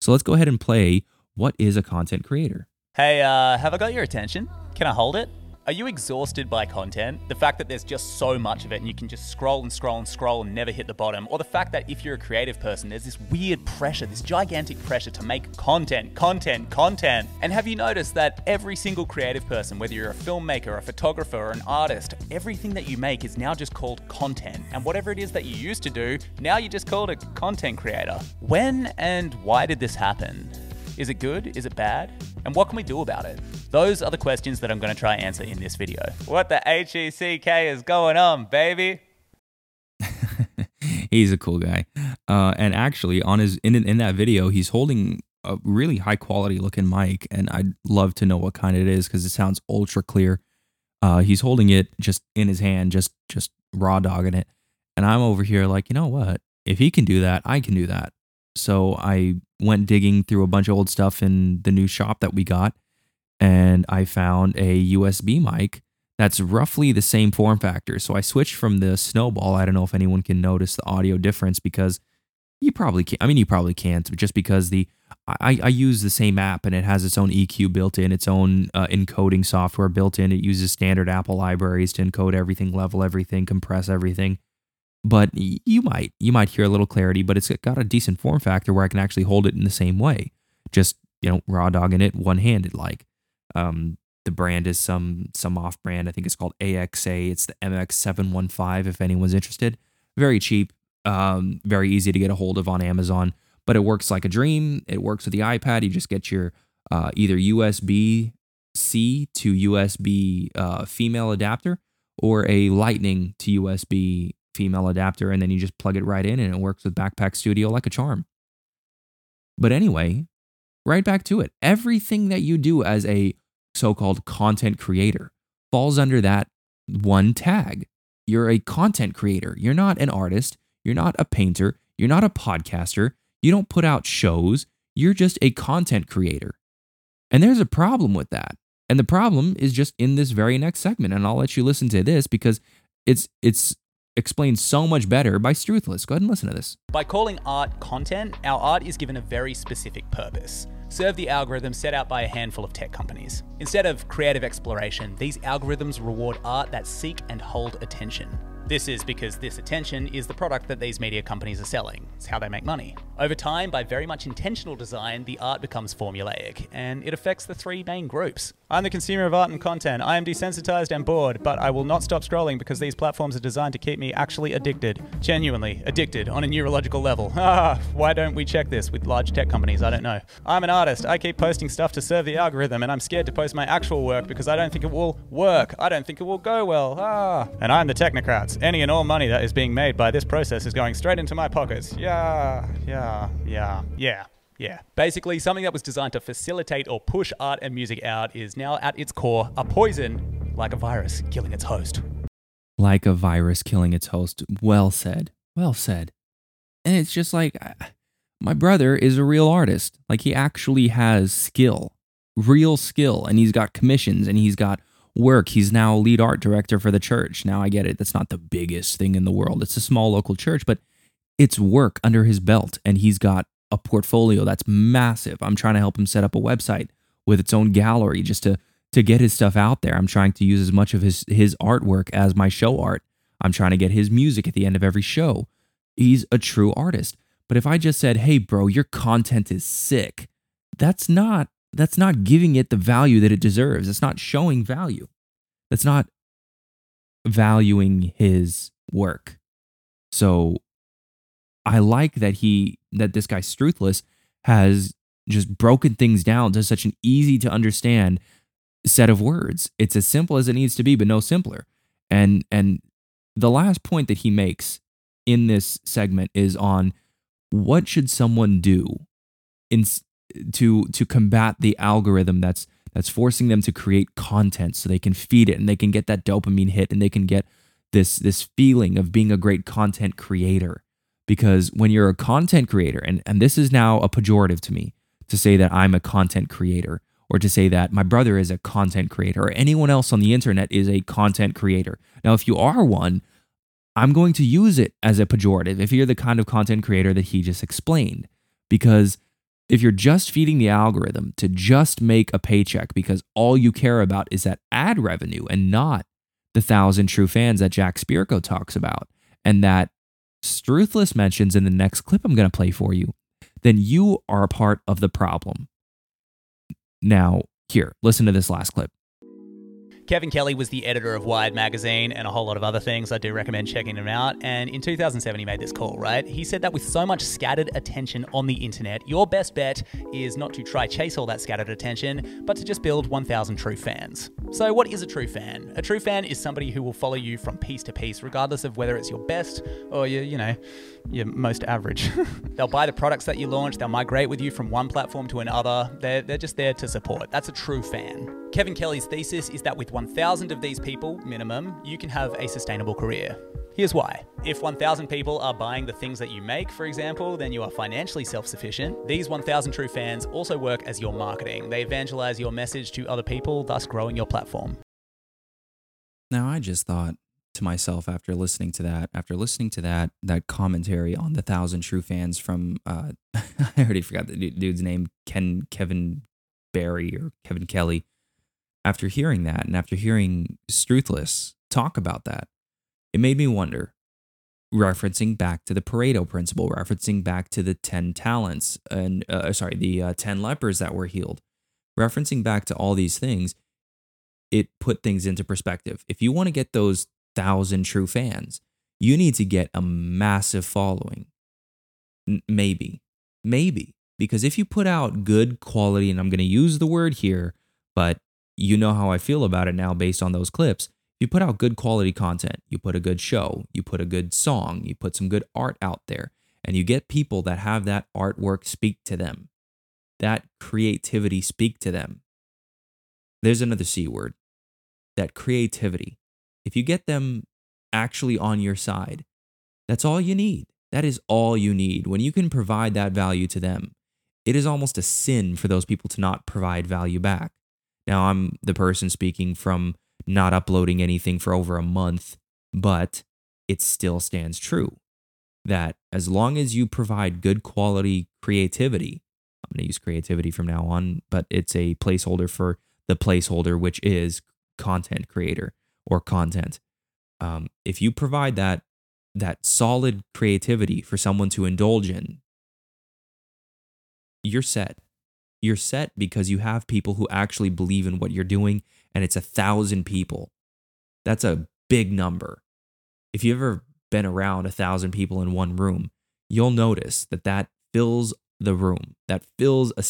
So let's go ahead and play What is a Content Creator? Hey, uh, have I got your attention? Can I hold it? Are you exhausted by content? The fact that there's just so much of it and you can just scroll and scroll and scroll and never hit the bottom? Or the fact that if you're a creative person, there's this weird pressure, this gigantic pressure to make content, content, content? And have you noticed that every single creative person, whether you're a filmmaker, a photographer, or an artist, everything that you make is now just called content. And whatever it is that you used to do, now you just call it a content creator. When and why did this happen? Is it good? Is it bad? And what can we do about it? Those are the questions that I'm going to try answer in this video. What the H E C K is going on, baby? (laughs) he's a cool guy. Uh, and actually, on his in in that video, he's holding a really high quality looking mic, and I'd love to know what kind it is because it sounds ultra clear. Uh, he's holding it just in his hand, just just raw dogging it, and I'm over here like, you know what? If he can do that, I can do that. So I went digging through a bunch of old stuff in the new shop that we got, and I found a USB mic that's roughly the same form factor. So I switched from the Snowball. I don't know if anyone can notice the audio difference because you probably can't. I mean, you probably can't, but just because the I, I use the same app and it has its own EQ built in, its own uh, encoding software built in. It uses standard Apple libraries to encode everything, level everything, compress everything but you might you might hear a little clarity but it's got a decent form factor where i can actually hold it in the same way. Just you know raw dogging it one-handed like um, the brand is some some off brand i think it's called axa it's the mx715 if anyone's interested. Very cheap um, very easy to get a hold of on amazon but it works like a dream. It works with the ipad. You just get your uh, either usb c to usb uh, female adapter or a lightning to usb female adapter, and then you just plug it right in and it works with Backpack Studio like a charm. But anyway, right back to it. Everything that you do as a so called content creator falls under that one tag. You're a content creator. You're not an artist. You're not a painter. You're not a podcaster. You don't put out shows. You're just a content creator. And there's a problem with that. And the problem is just in this very next segment. And I'll let you listen to this because it's it's explained so much better by Struthless. Go ahead and listen to this. By calling art content, our art is given a very specific purpose. Serve the algorithm set out by a handful of tech companies. Instead of creative exploration, these algorithms reward art that seek and hold attention. This is because this attention is the product that these media companies are selling. It's how they make money. Over time, by very much intentional design, the art becomes formulaic, and it affects the three main groups. I'm the consumer of art and content. I am desensitized and bored, but I will not stop scrolling because these platforms are designed to keep me actually addicted. Genuinely addicted on a neurological level. (laughs) Ah, why don't we check this with large tech companies? I don't know. I'm an artist. I keep posting stuff to serve the algorithm, and I'm scared to post my actual work because I don't think it will work. I don't think it will go well. Ah. And I'm the technocrats. Any and all money that is being made by this process is going straight into my pockets. Yeah, yeah, yeah, yeah. Yeah. Basically, something that was designed to facilitate or push art and music out is now at its core a poison, like a virus killing its host. Like a virus killing its host. Well said. Well said. And it's just like, my brother is a real artist. Like, he actually has skill, real skill, and he's got commissions and he's got work. He's now lead art director for the church. Now I get it. That's not the biggest thing in the world. It's a small local church, but it's work under his belt and he's got a portfolio that's massive. I'm trying to help him set up a website with its own gallery just to to get his stuff out there. I'm trying to use as much of his his artwork as my show art. I'm trying to get his music at the end of every show. He's a true artist. But if I just said, "Hey bro, your content is sick." That's not that's not giving it the value that it deserves. It's not showing value. That's not valuing his work. So I like that he that this guy Struthless has just broken things down to such an easy to understand set of words. It's as simple as it needs to be, but no simpler. And and the last point that he makes in this segment is on what should someone do in to to combat the algorithm that's that's forcing them to create content so they can feed it and they can get that dopamine hit and they can get this this feeling of being a great content creator because when you're a content creator and and this is now a pejorative to me to say that I'm a content creator or to say that my brother is a content creator or anyone else on the internet is a content creator. Now if you are one, I'm going to use it as a pejorative if you're the kind of content creator that he just explained because if you're just feeding the algorithm to just make a paycheck because all you care about is that ad revenue and not the thousand true fans that Jack Spirko talks about and that Struthless mentions in the next clip I'm going to play for you, then you are a part of the problem. Now, here, listen to this last clip. Kevin Kelly was the editor of Wired magazine and a whole lot of other things. I do recommend checking him out. And in 2007, he made this call, right? He said that with so much scattered attention on the internet, your best bet is not to try chase all that scattered attention, but to just build 1,000 true fans. So, what is a true fan? A true fan is somebody who will follow you from piece to piece, regardless of whether it's your best or your, you know, your most average. (laughs) they'll buy the products that you launch, they'll migrate with you from one platform to another. They're, they're just there to support. That's a true fan. Kevin Kelly's thesis is that with 1,000 of these people, minimum, you can have a sustainable career. Here's why. If 1,000 people are buying the things that you make, for example, then you are financially self sufficient. These 1,000 true fans also work as your marketing. They evangelize your message to other people, thus growing your platform. Now, I just thought to myself after listening to that, after listening to that that commentary on the thousand true fans from, uh, (laughs) I already forgot the dude's name, Ken Kevin Barry or Kevin Kelly after hearing that and after hearing Struthless talk about that, it made me wonder, referencing back to the Pareto principle, referencing back to the 10 talents and, uh, sorry, the uh, 10 lepers that were healed, referencing back to all these things, it put things into perspective. If you want to get those thousand true fans, you need to get a massive following. N- maybe, maybe. Because if you put out good quality, and I'm going to use the word here, but you know how I feel about it now based on those clips. You put out good quality content, you put a good show, you put a good song, you put some good art out there, and you get people that have that artwork speak to them, that creativity speak to them. There's another C word that creativity. If you get them actually on your side, that's all you need. That is all you need. When you can provide that value to them, it is almost a sin for those people to not provide value back. Now, I'm the person speaking from not uploading anything for over a month, but it still stands true that as long as you provide good quality creativity, I'm going to use creativity from now on, but it's a placeholder for the placeholder, which is content creator or content. Um, if you provide that that solid creativity for someone to indulge in, you're set. You're set because you have people who actually believe in what you're doing, and it's a thousand people. That's a big number. If you've ever been around a thousand people in one room, you'll notice that that fills the room. That fills a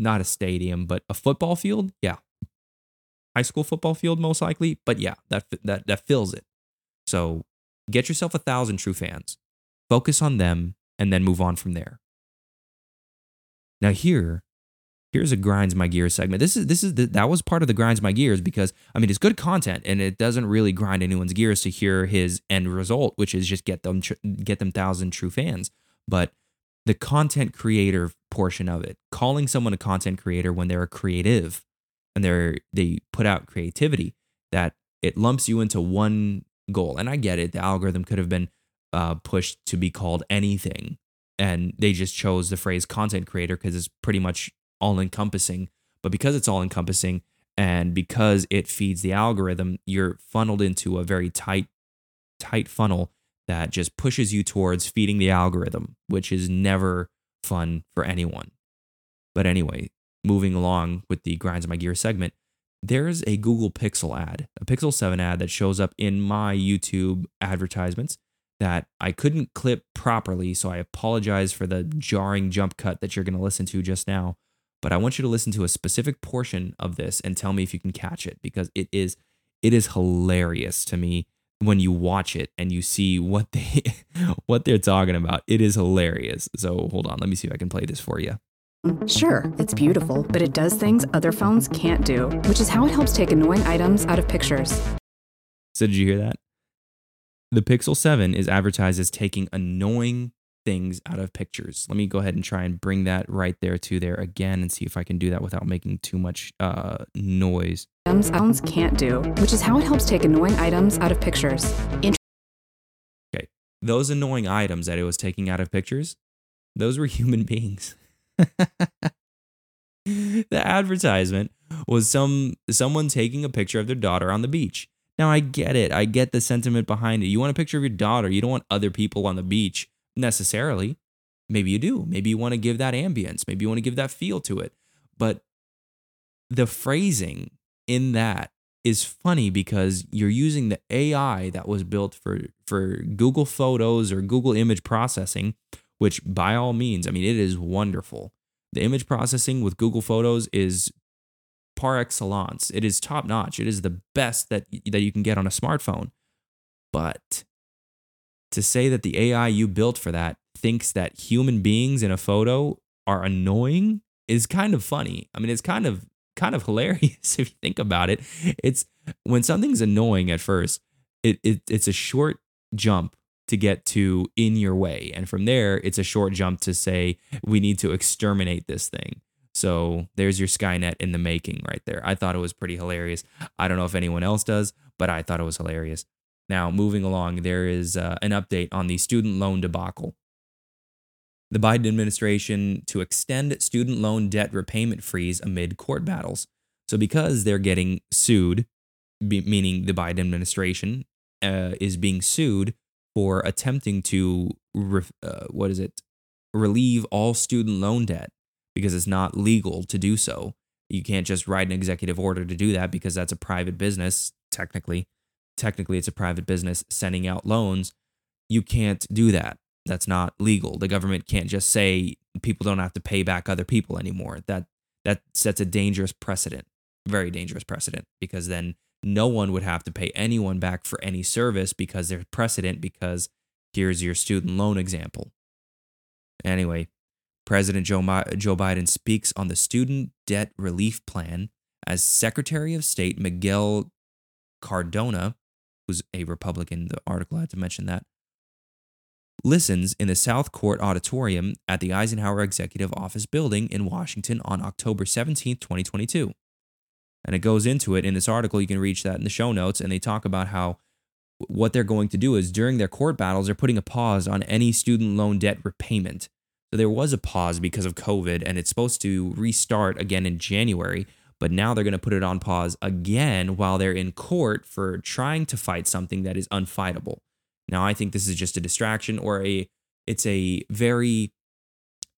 not a stadium, but a football field. Yeah, high school football field most likely. But yeah, that that that fills it. So get yourself a thousand true fans. Focus on them, and then move on from there. Now here, here's a grinds my gears segment. This is this is the, that was part of the grinds my gears because I mean it's good content and it doesn't really grind anyone's gears to hear his end result, which is just get them get them thousand true fans. But the content creator portion of it, calling someone a content creator when they're a creative and they're they put out creativity, that it lumps you into one goal. And I get it, the algorithm could have been uh, pushed to be called anything, and they just chose the phrase content creator because it's pretty much all encompassing. But because it's all encompassing and because it feeds the algorithm, you're funneled into a very tight, tight funnel that just pushes you towards feeding the algorithm, which is never fun for anyone. But anyway, moving along with the grinds of my gear segment, there's a Google Pixel ad, a Pixel 7 ad that shows up in my YouTube advertisements that I couldn't clip properly. So I apologize for the jarring jump cut that you're going to listen to just now. But I want you to listen to a specific portion of this and tell me if you can catch it because it is it is hilarious to me when you watch it and you see what they (laughs) what they're talking about. It is hilarious. So hold on, let me see if I can play this for you. Sure, it's beautiful, but it does things other phones can't do, which is how it helps take annoying items out of pictures. So did you hear that? The Pixel 7 is advertised as taking annoying things out of pictures. Let me go ahead and try and bring that right there to there again and see if I can do that without making too much uh, noise. Items phones can't do, which is how it helps take annoying items out of pictures. Int- okay, those annoying items that it was taking out of pictures, those were (laughs) human beings. (laughs) the advertisement was some someone taking a picture of their daughter on the beach. Now I get it. I get the sentiment behind it. You want a picture of your daughter. You don't want other people on the beach necessarily. Maybe you do. Maybe you want to give that ambience. Maybe you want to give that feel to it. But the phrasing in that is funny because you're using the AI that was built for for Google Photos or Google image processing which by all means, I mean, it is wonderful. The image processing with Google Photos is par excellence. It is top notch. It is the best that, that you can get on a smartphone. But to say that the AI you built for that thinks that human beings in a photo are annoying is kind of funny. I mean, it's kind of kind of (laughs) hilarious if you think about it. It's when something's annoying at first, it, it it's a short jump to get to in your way. And from there, it's a short jump to say, we need to exterminate this thing. So there's your Skynet in the making right there. I thought it was pretty hilarious. I don't know if anyone else does, but I thought it was hilarious. Now, moving along, there is uh, an update on the student loan debacle. The Biden administration to extend student loan debt repayment freeze amid court battles. So, because they're getting sued, meaning the Biden administration uh, is being sued for attempting to uh, what is it relieve all student loan debt because it's not legal to do so. You can't just write an executive order to do that because that's a private business technically. Technically it's a private business sending out loans. You can't do that. That's not legal. The government can't just say people don't have to pay back other people anymore. That that sets a dangerous precedent. Very dangerous precedent because then no one would have to pay anyone back for any service because there's precedent because here's your student loan example. Anyway, President Joe, Joe Biden speaks on the student debt relief plan as Secretary of State Miguel Cardona, who's a Republican, the article had to mention that, listens in the South Court Auditorium at the Eisenhower Executive Office building in Washington on October 17, 2022. And it goes into it in this article. You can reach that in the show notes. And they talk about how what they're going to do is during their court battles, they're putting a pause on any student loan debt repayment. So there was a pause because of COVID, and it's supposed to restart again in January. But now they're going to put it on pause again while they're in court for trying to fight something that is unfightable. Now, I think this is just a distraction or a it's a very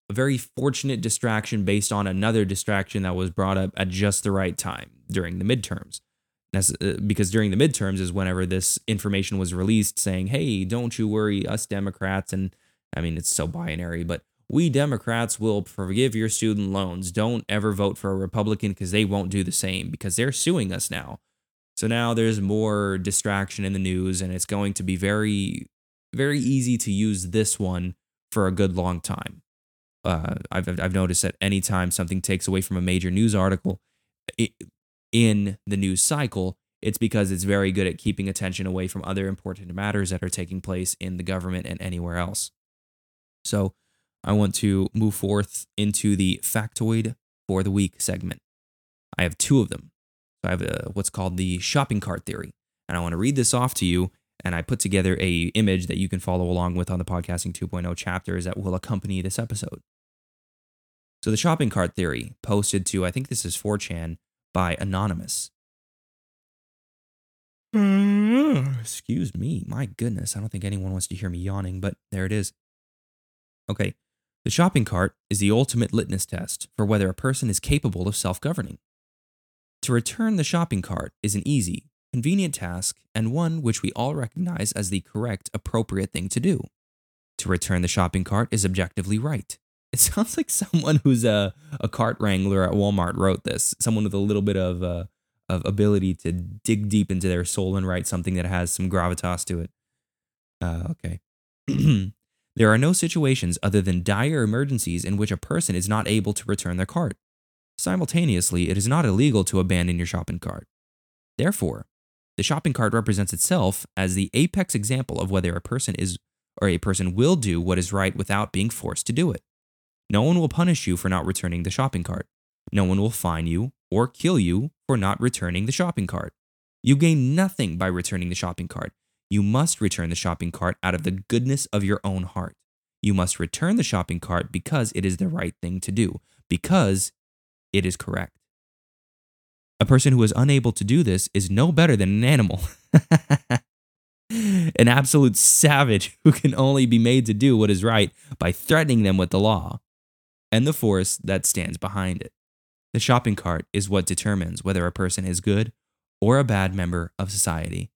a very fortunate distraction based on another distraction that was brought up at just the right time during the midterms. Uh, because during the midterms is whenever this information was released saying, "Hey, don't you worry, us Democrats and I mean it's so binary, but we Democrats will forgive your student loans. Don't ever vote for a Republican because they won't do the same because they're suing us now. So now there's more distraction in the news, and it's going to be very, very easy to use this one for a good long time. Uh, I've, I've noticed that anytime something takes away from a major news article in the news cycle, it's because it's very good at keeping attention away from other important matters that are taking place in the government and anywhere else. So I want to move forth into the factoid for the week segment. I have two of them. I have a, what's called the shopping cart theory, and I want to read this off to you. And I put together a image that you can follow along with on the podcasting 2.0 chapters that will accompany this episode. So the shopping cart theory posted to I think this is 4chan by anonymous. Mm. Excuse me, my goodness, I don't think anyone wants to hear me yawning, but there it is. Okay, the shopping cart is the ultimate litmus test for whether a person is capable of self governing. To return the shopping cart is an easy, convenient task and one which we all recognize as the correct, appropriate thing to do. To return the shopping cart is objectively right. It sounds like someone who's a, a cart wrangler at Walmart wrote this, someone with a little bit of, uh, of ability to dig deep into their soul and write something that has some gravitas to it. Uh, okay. (clears throat) There are no situations other than dire emergencies in which a person is not able to return their cart. Simultaneously, it is not illegal to abandon your shopping cart. Therefore, the shopping cart represents itself as the apex example of whether a person is or a person will do what is right without being forced to do it. No one will punish you for not returning the shopping cart. No one will fine you or kill you for not returning the shopping cart. You gain nothing by returning the shopping cart. You must return the shopping cart out of the goodness of your own heart. You must return the shopping cart because it is the right thing to do, because it is correct. A person who is unable to do this is no better than an animal. (laughs) an absolute savage who can only be made to do what is right by threatening them with the law and the force that stands behind it. The shopping cart is what determines whether a person is good or a bad member of society.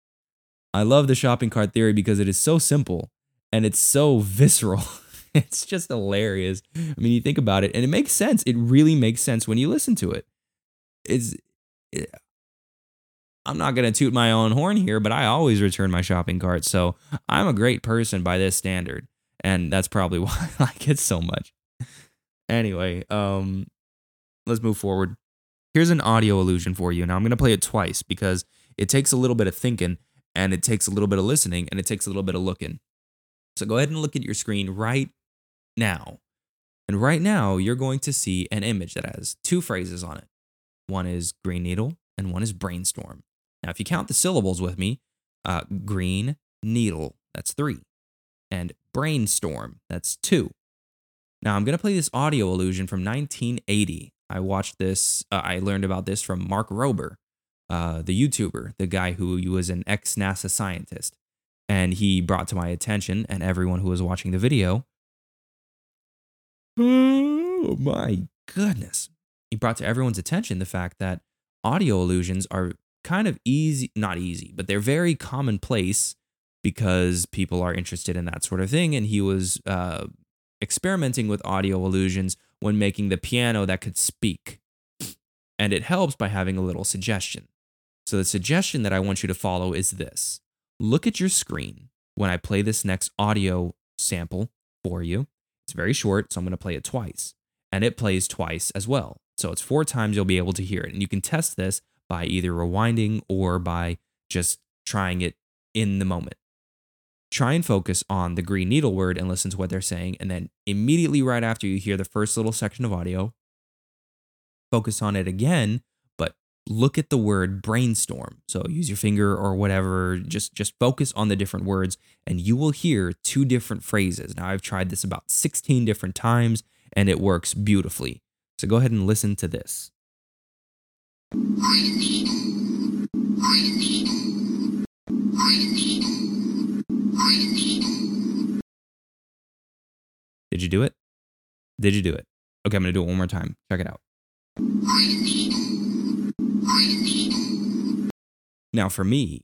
I love the shopping cart theory because it is so simple and it's so visceral. (laughs) it's just hilarious. I mean, you think about it and it makes sense. It really makes sense when you listen to it. It's it, I'm not going to toot my own horn here, but I always return my shopping cart. So I'm a great person by this standard. And that's probably (laughs) why I like it so much. Anyway, um, let's move forward. Here's an audio illusion for you. Now I'm going to play it twice because it takes a little bit of thinking and it takes a little bit of listening and it takes a little bit of looking. So go ahead and look at your screen right now. And right now, you're going to see an image that has two phrases on it. One is green needle and one is brainstorm. Now, if you count the syllables with me, uh, green needle, that's three, and brainstorm, that's two. Now, I'm to play this audio illusion from 1980. I watched this, uh, I learned about this from Mark Rober uh, the YouTuber, the guy who was an ex NASA scientist. And he brought to my attention and everyone who was watching the video. Oh my goodness. He brought to everyone's attention the fact that audio illusions are kind of easy, not easy, but they're very commonplace because people are interested in that sort of thing. And he was uh, experimenting with audio illusions when making the piano that could speak. And it helps by having a little suggestion. So the suggestion that I want you to follow is this look at your screen when I play this next audio sample for you. It's very short, so I'm going to play it twice. And it plays twice as well. So it's four times you'll be able to hear it. And you can test this by either rewinding or by just trying it in the moment. Try and focus on the green needle word and listen to what they're saying. And then immediately right after you hear the first little section of audio, focus on it again but look at the word brainstorm. So use your finger or whatever, just just focus on the different words and you will hear two different phrases. Now I've tried this about 16 different times and it works beautifully. So go ahead and listen to this. Did you do it? Did you do it? Okay, I'm going to do it one more time. Check it out. Now, for me,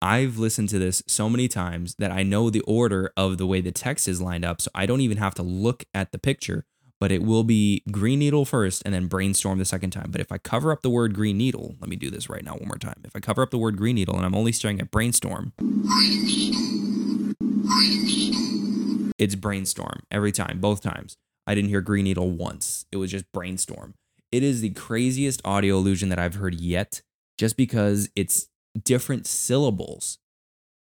I've listened to this so many times that I know the order of the way the text is lined up. So I don't even have to look at the picture, but it will be green needle first and then brainstorm the second time. But if I cover up the word green needle, let me do this right now one more time. If I cover up the word green needle and I'm only staring at brainstorm, it's brainstorm every time, both times. I didn't hear green needle once. It was just brainstorm. It is the craziest audio illusion that I've heard yet, just because it's different syllables.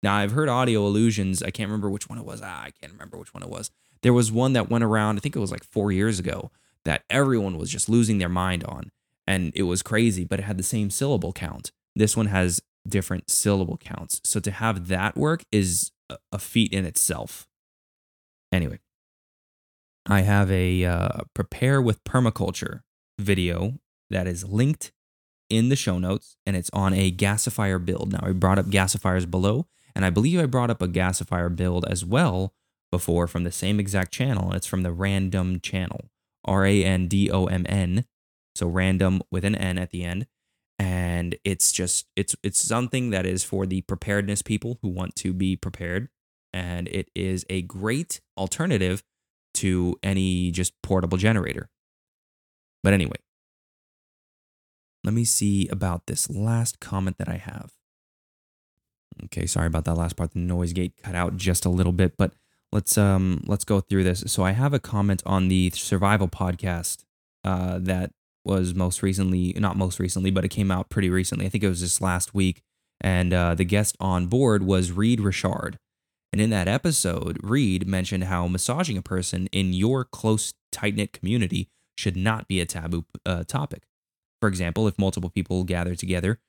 Now, I've heard audio illusions. I can't remember which one it was. Ah, I can't remember which one it was. There was one that went around, I think it was like four years ago, that everyone was just losing their mind on. And it was crazy, but it had the same syllable count. This one has different syllable counts. So to have that work is a feat in itself. Anyway, I have a uh, prepare with permaculture video that is linked in the show notes and it's on a gasifier build. Now, I brought up gasifiers below, and I believe I brought up a gasifier build as well before from the same exact channel. It's from the random channel, R A N D O M N. So random with an N at the end. And it's just it's it's something that is for the preparedness people who want to be prepared. And it is a great alternative to any just portable generator. But anyway, let me see about this last comment that I have. Okay, sorry about that last part. The noise gate cut out just a little bit, but let's um let's go through this. So I have a comment on the survival podcast uh, that was most recently, not most recently, but it came out pretty recently. I think it was just last week, and uh, the guest on board was Reed Richard. And in that episode, Reed mentioned how massaging a person in your close, tight knit community should not be a taboo uh, topic. For example, if multiple people gather together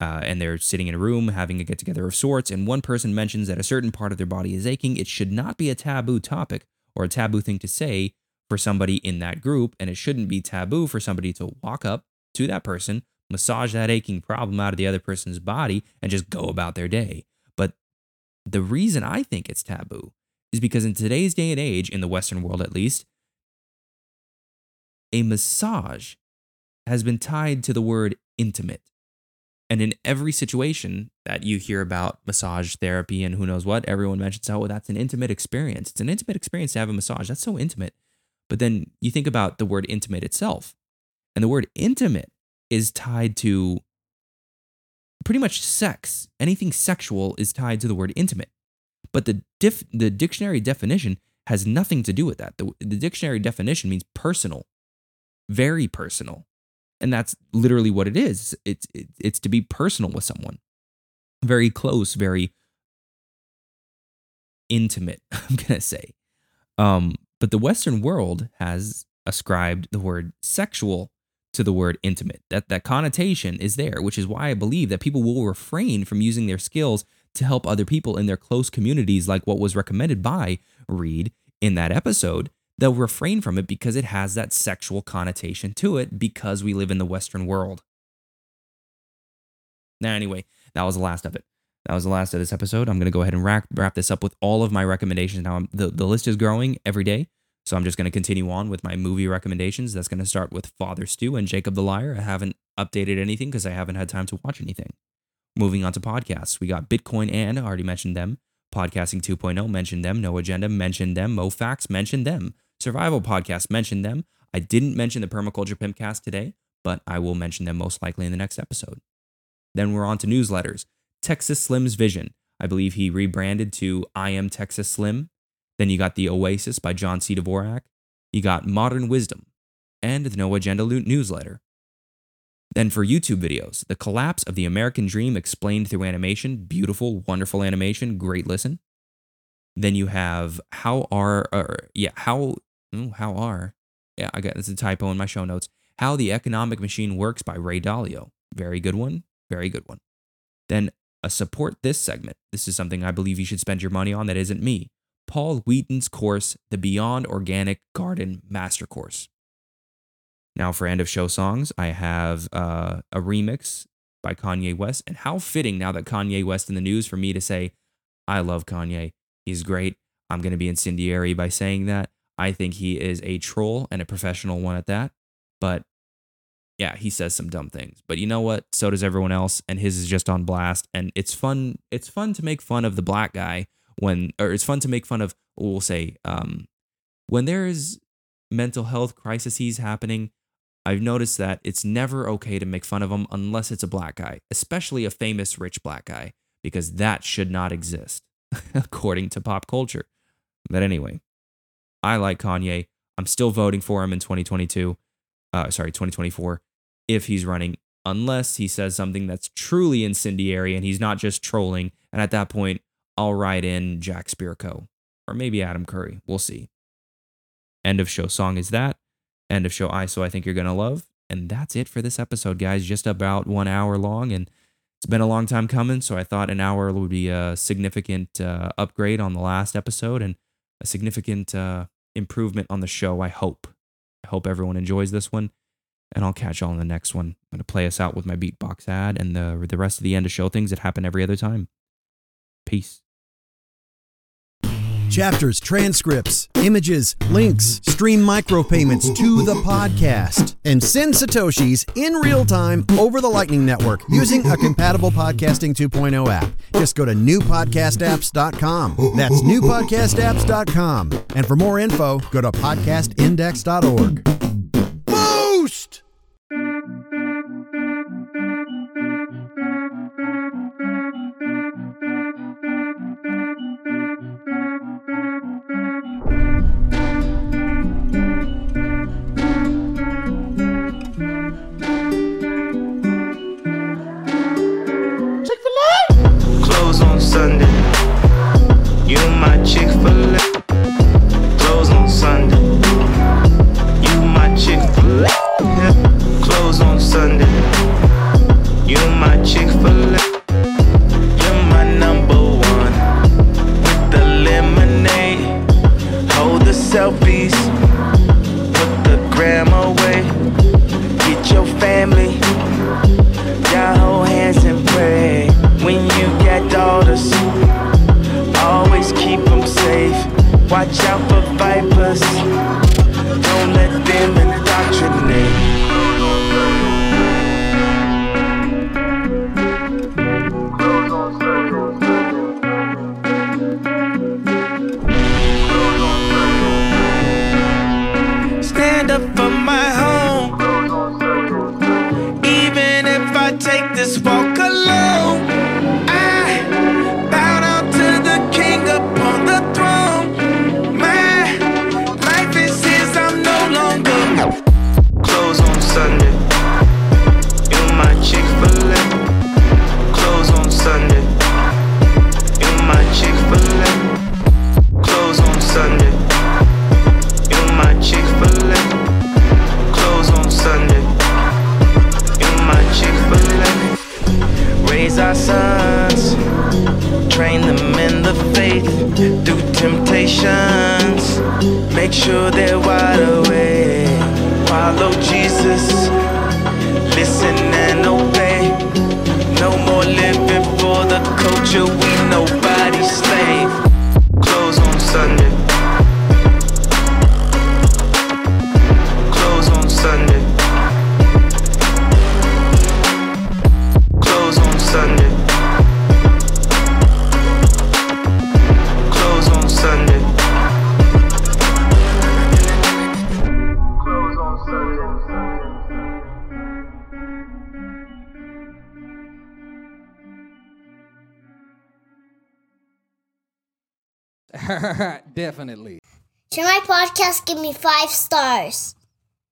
uh, and they're sitting in a room having a get together of sorts, and one person mentions that a certain part of their body is aching, it should not be a taboo topic or a taboo thing to say for somebody in that group. And it shouldn't be taboo for somebody to walk up to that person, massage that aching problem out of the other person's body, and just go about their day. The reason I think it's taboo is because in today's day and age, in the Western world at least, a massage has been tied to the word intimate. And in every situation that you hear about massage therapy and who knows what, everyone mentions, oh, that's an intimate experience. It's an intimate experience to have a massage. That's so intimate. But then you think about the word intimate itself. And the word intimate is tied to pretty much sex. Anything sexual is tied to the word intimate. But the, dif- the dictionary definition has nothing to do with that. The, the dictionary definition means personal, very personal and that's literally what it is it's it's to be personal with someone very close very intimate (laughs) i'm going to say um but the western world has ascribed the word sexual to the word intimate that that connotation is there which is why i believe that people will refrain from using their skills to help other people in their close communities like what was recommended by reed in that episode they'll refrain from it because it has that sexual connotation to it because we live in the Western world. Now, anyway, that was the last of it. That was the last of this episode. I'm going to go ahead and wrap, wrap this up with all of my recommendations. Now, the, the list is growing every day. So I'm just going to continue on with my movie recommendations. That's going to start with Father Stew and Jacob the Liar. I haven't updated anything because I haven't had time to watch anything. Moving on to podcasts, we got Bitcoin and I already mentioned them. Podcasting 2.0 mentioned them. No Agenda mentioned them. MoFax mentioned them. Survival Podcast mentioned them. I didn't mention the Permaculture Pimpcast today, but I will mention them most likely in the next episode. Then we're on to newsletters. Texas Slim's Vision. I believe he rebranded to I Am Texas Slim. Then you got The Oasis by John C. Dvorak. You got Modern Wisdom and the No Agenda Loot newsletter. Then for YouTube videos, The Collapse of the American Dream explained through animation. Beautiful, wonderful animation. Great listen. Then you have how are, or, yeah, how Ooh, how are? Yeah, I got this is a typo in my show notes. How the Economic Machine Works by Ray Dalio. Very good one. Very good one. Then a support this segment. This is something I believe you should spend your money on that isn't me. Paul Wheaton's course, the Beyond Organic Garden Master Course. Now, for end of show songs, I have uh, a remix by Kanye West. And how fitting now that Kanye West in the news for me to say, I love Kanye. He's great. I'm going to be incendiary by saying that. I think he is a troll and a professional one at that. But yeah, he says some dumb things. But you know what? So does everyone else, and his is just on blast. And it's fun. It's fun to make fun of the black guy when, or it's fun to make fun of. We'll say um, when there is mental health crises happening. I've noticed that it's never okay to make fun of them unless it's a black guy, especially a famous rich black guy, because that should not exist (laughs) according to pop culture. But anyway, I like Kanye. I'm still voting for him in 2022. Uh, sorry, 2024 if he's running, unless he says something that's truly incendiary and he's not just trolling. And at that point, I'll write in Jack Spirko or maybe Adam Curry. We'll see. End of show song is that. End of show ISO I think you're going to love. And that's it for this episode, guys. Just about one hour long. And it's been a long time coming. So I thought an hour would be a significant uh, upgrade on the last episode and a significant uh, improvement on the show, I hope. I hope everyone enjoys this one and I'll catch y'all in the next one. I'm going to play us out with my beatbox ad and the, the rest of the end of show things that happen every other time. Peace. Chapters, transcripts, images, links, stream micropayments to the podcast, and send Satoshis in real time over the Lightning Network using a compatible Podcasting 2.0 app. Just go to newpodcastapps.com. That's newpodcastapps.com. And for more info, go to podcastindex.org. my Chick fil A. Close on Sunday. You my Chick fil A. Close on Sunday. You my Chick fil A.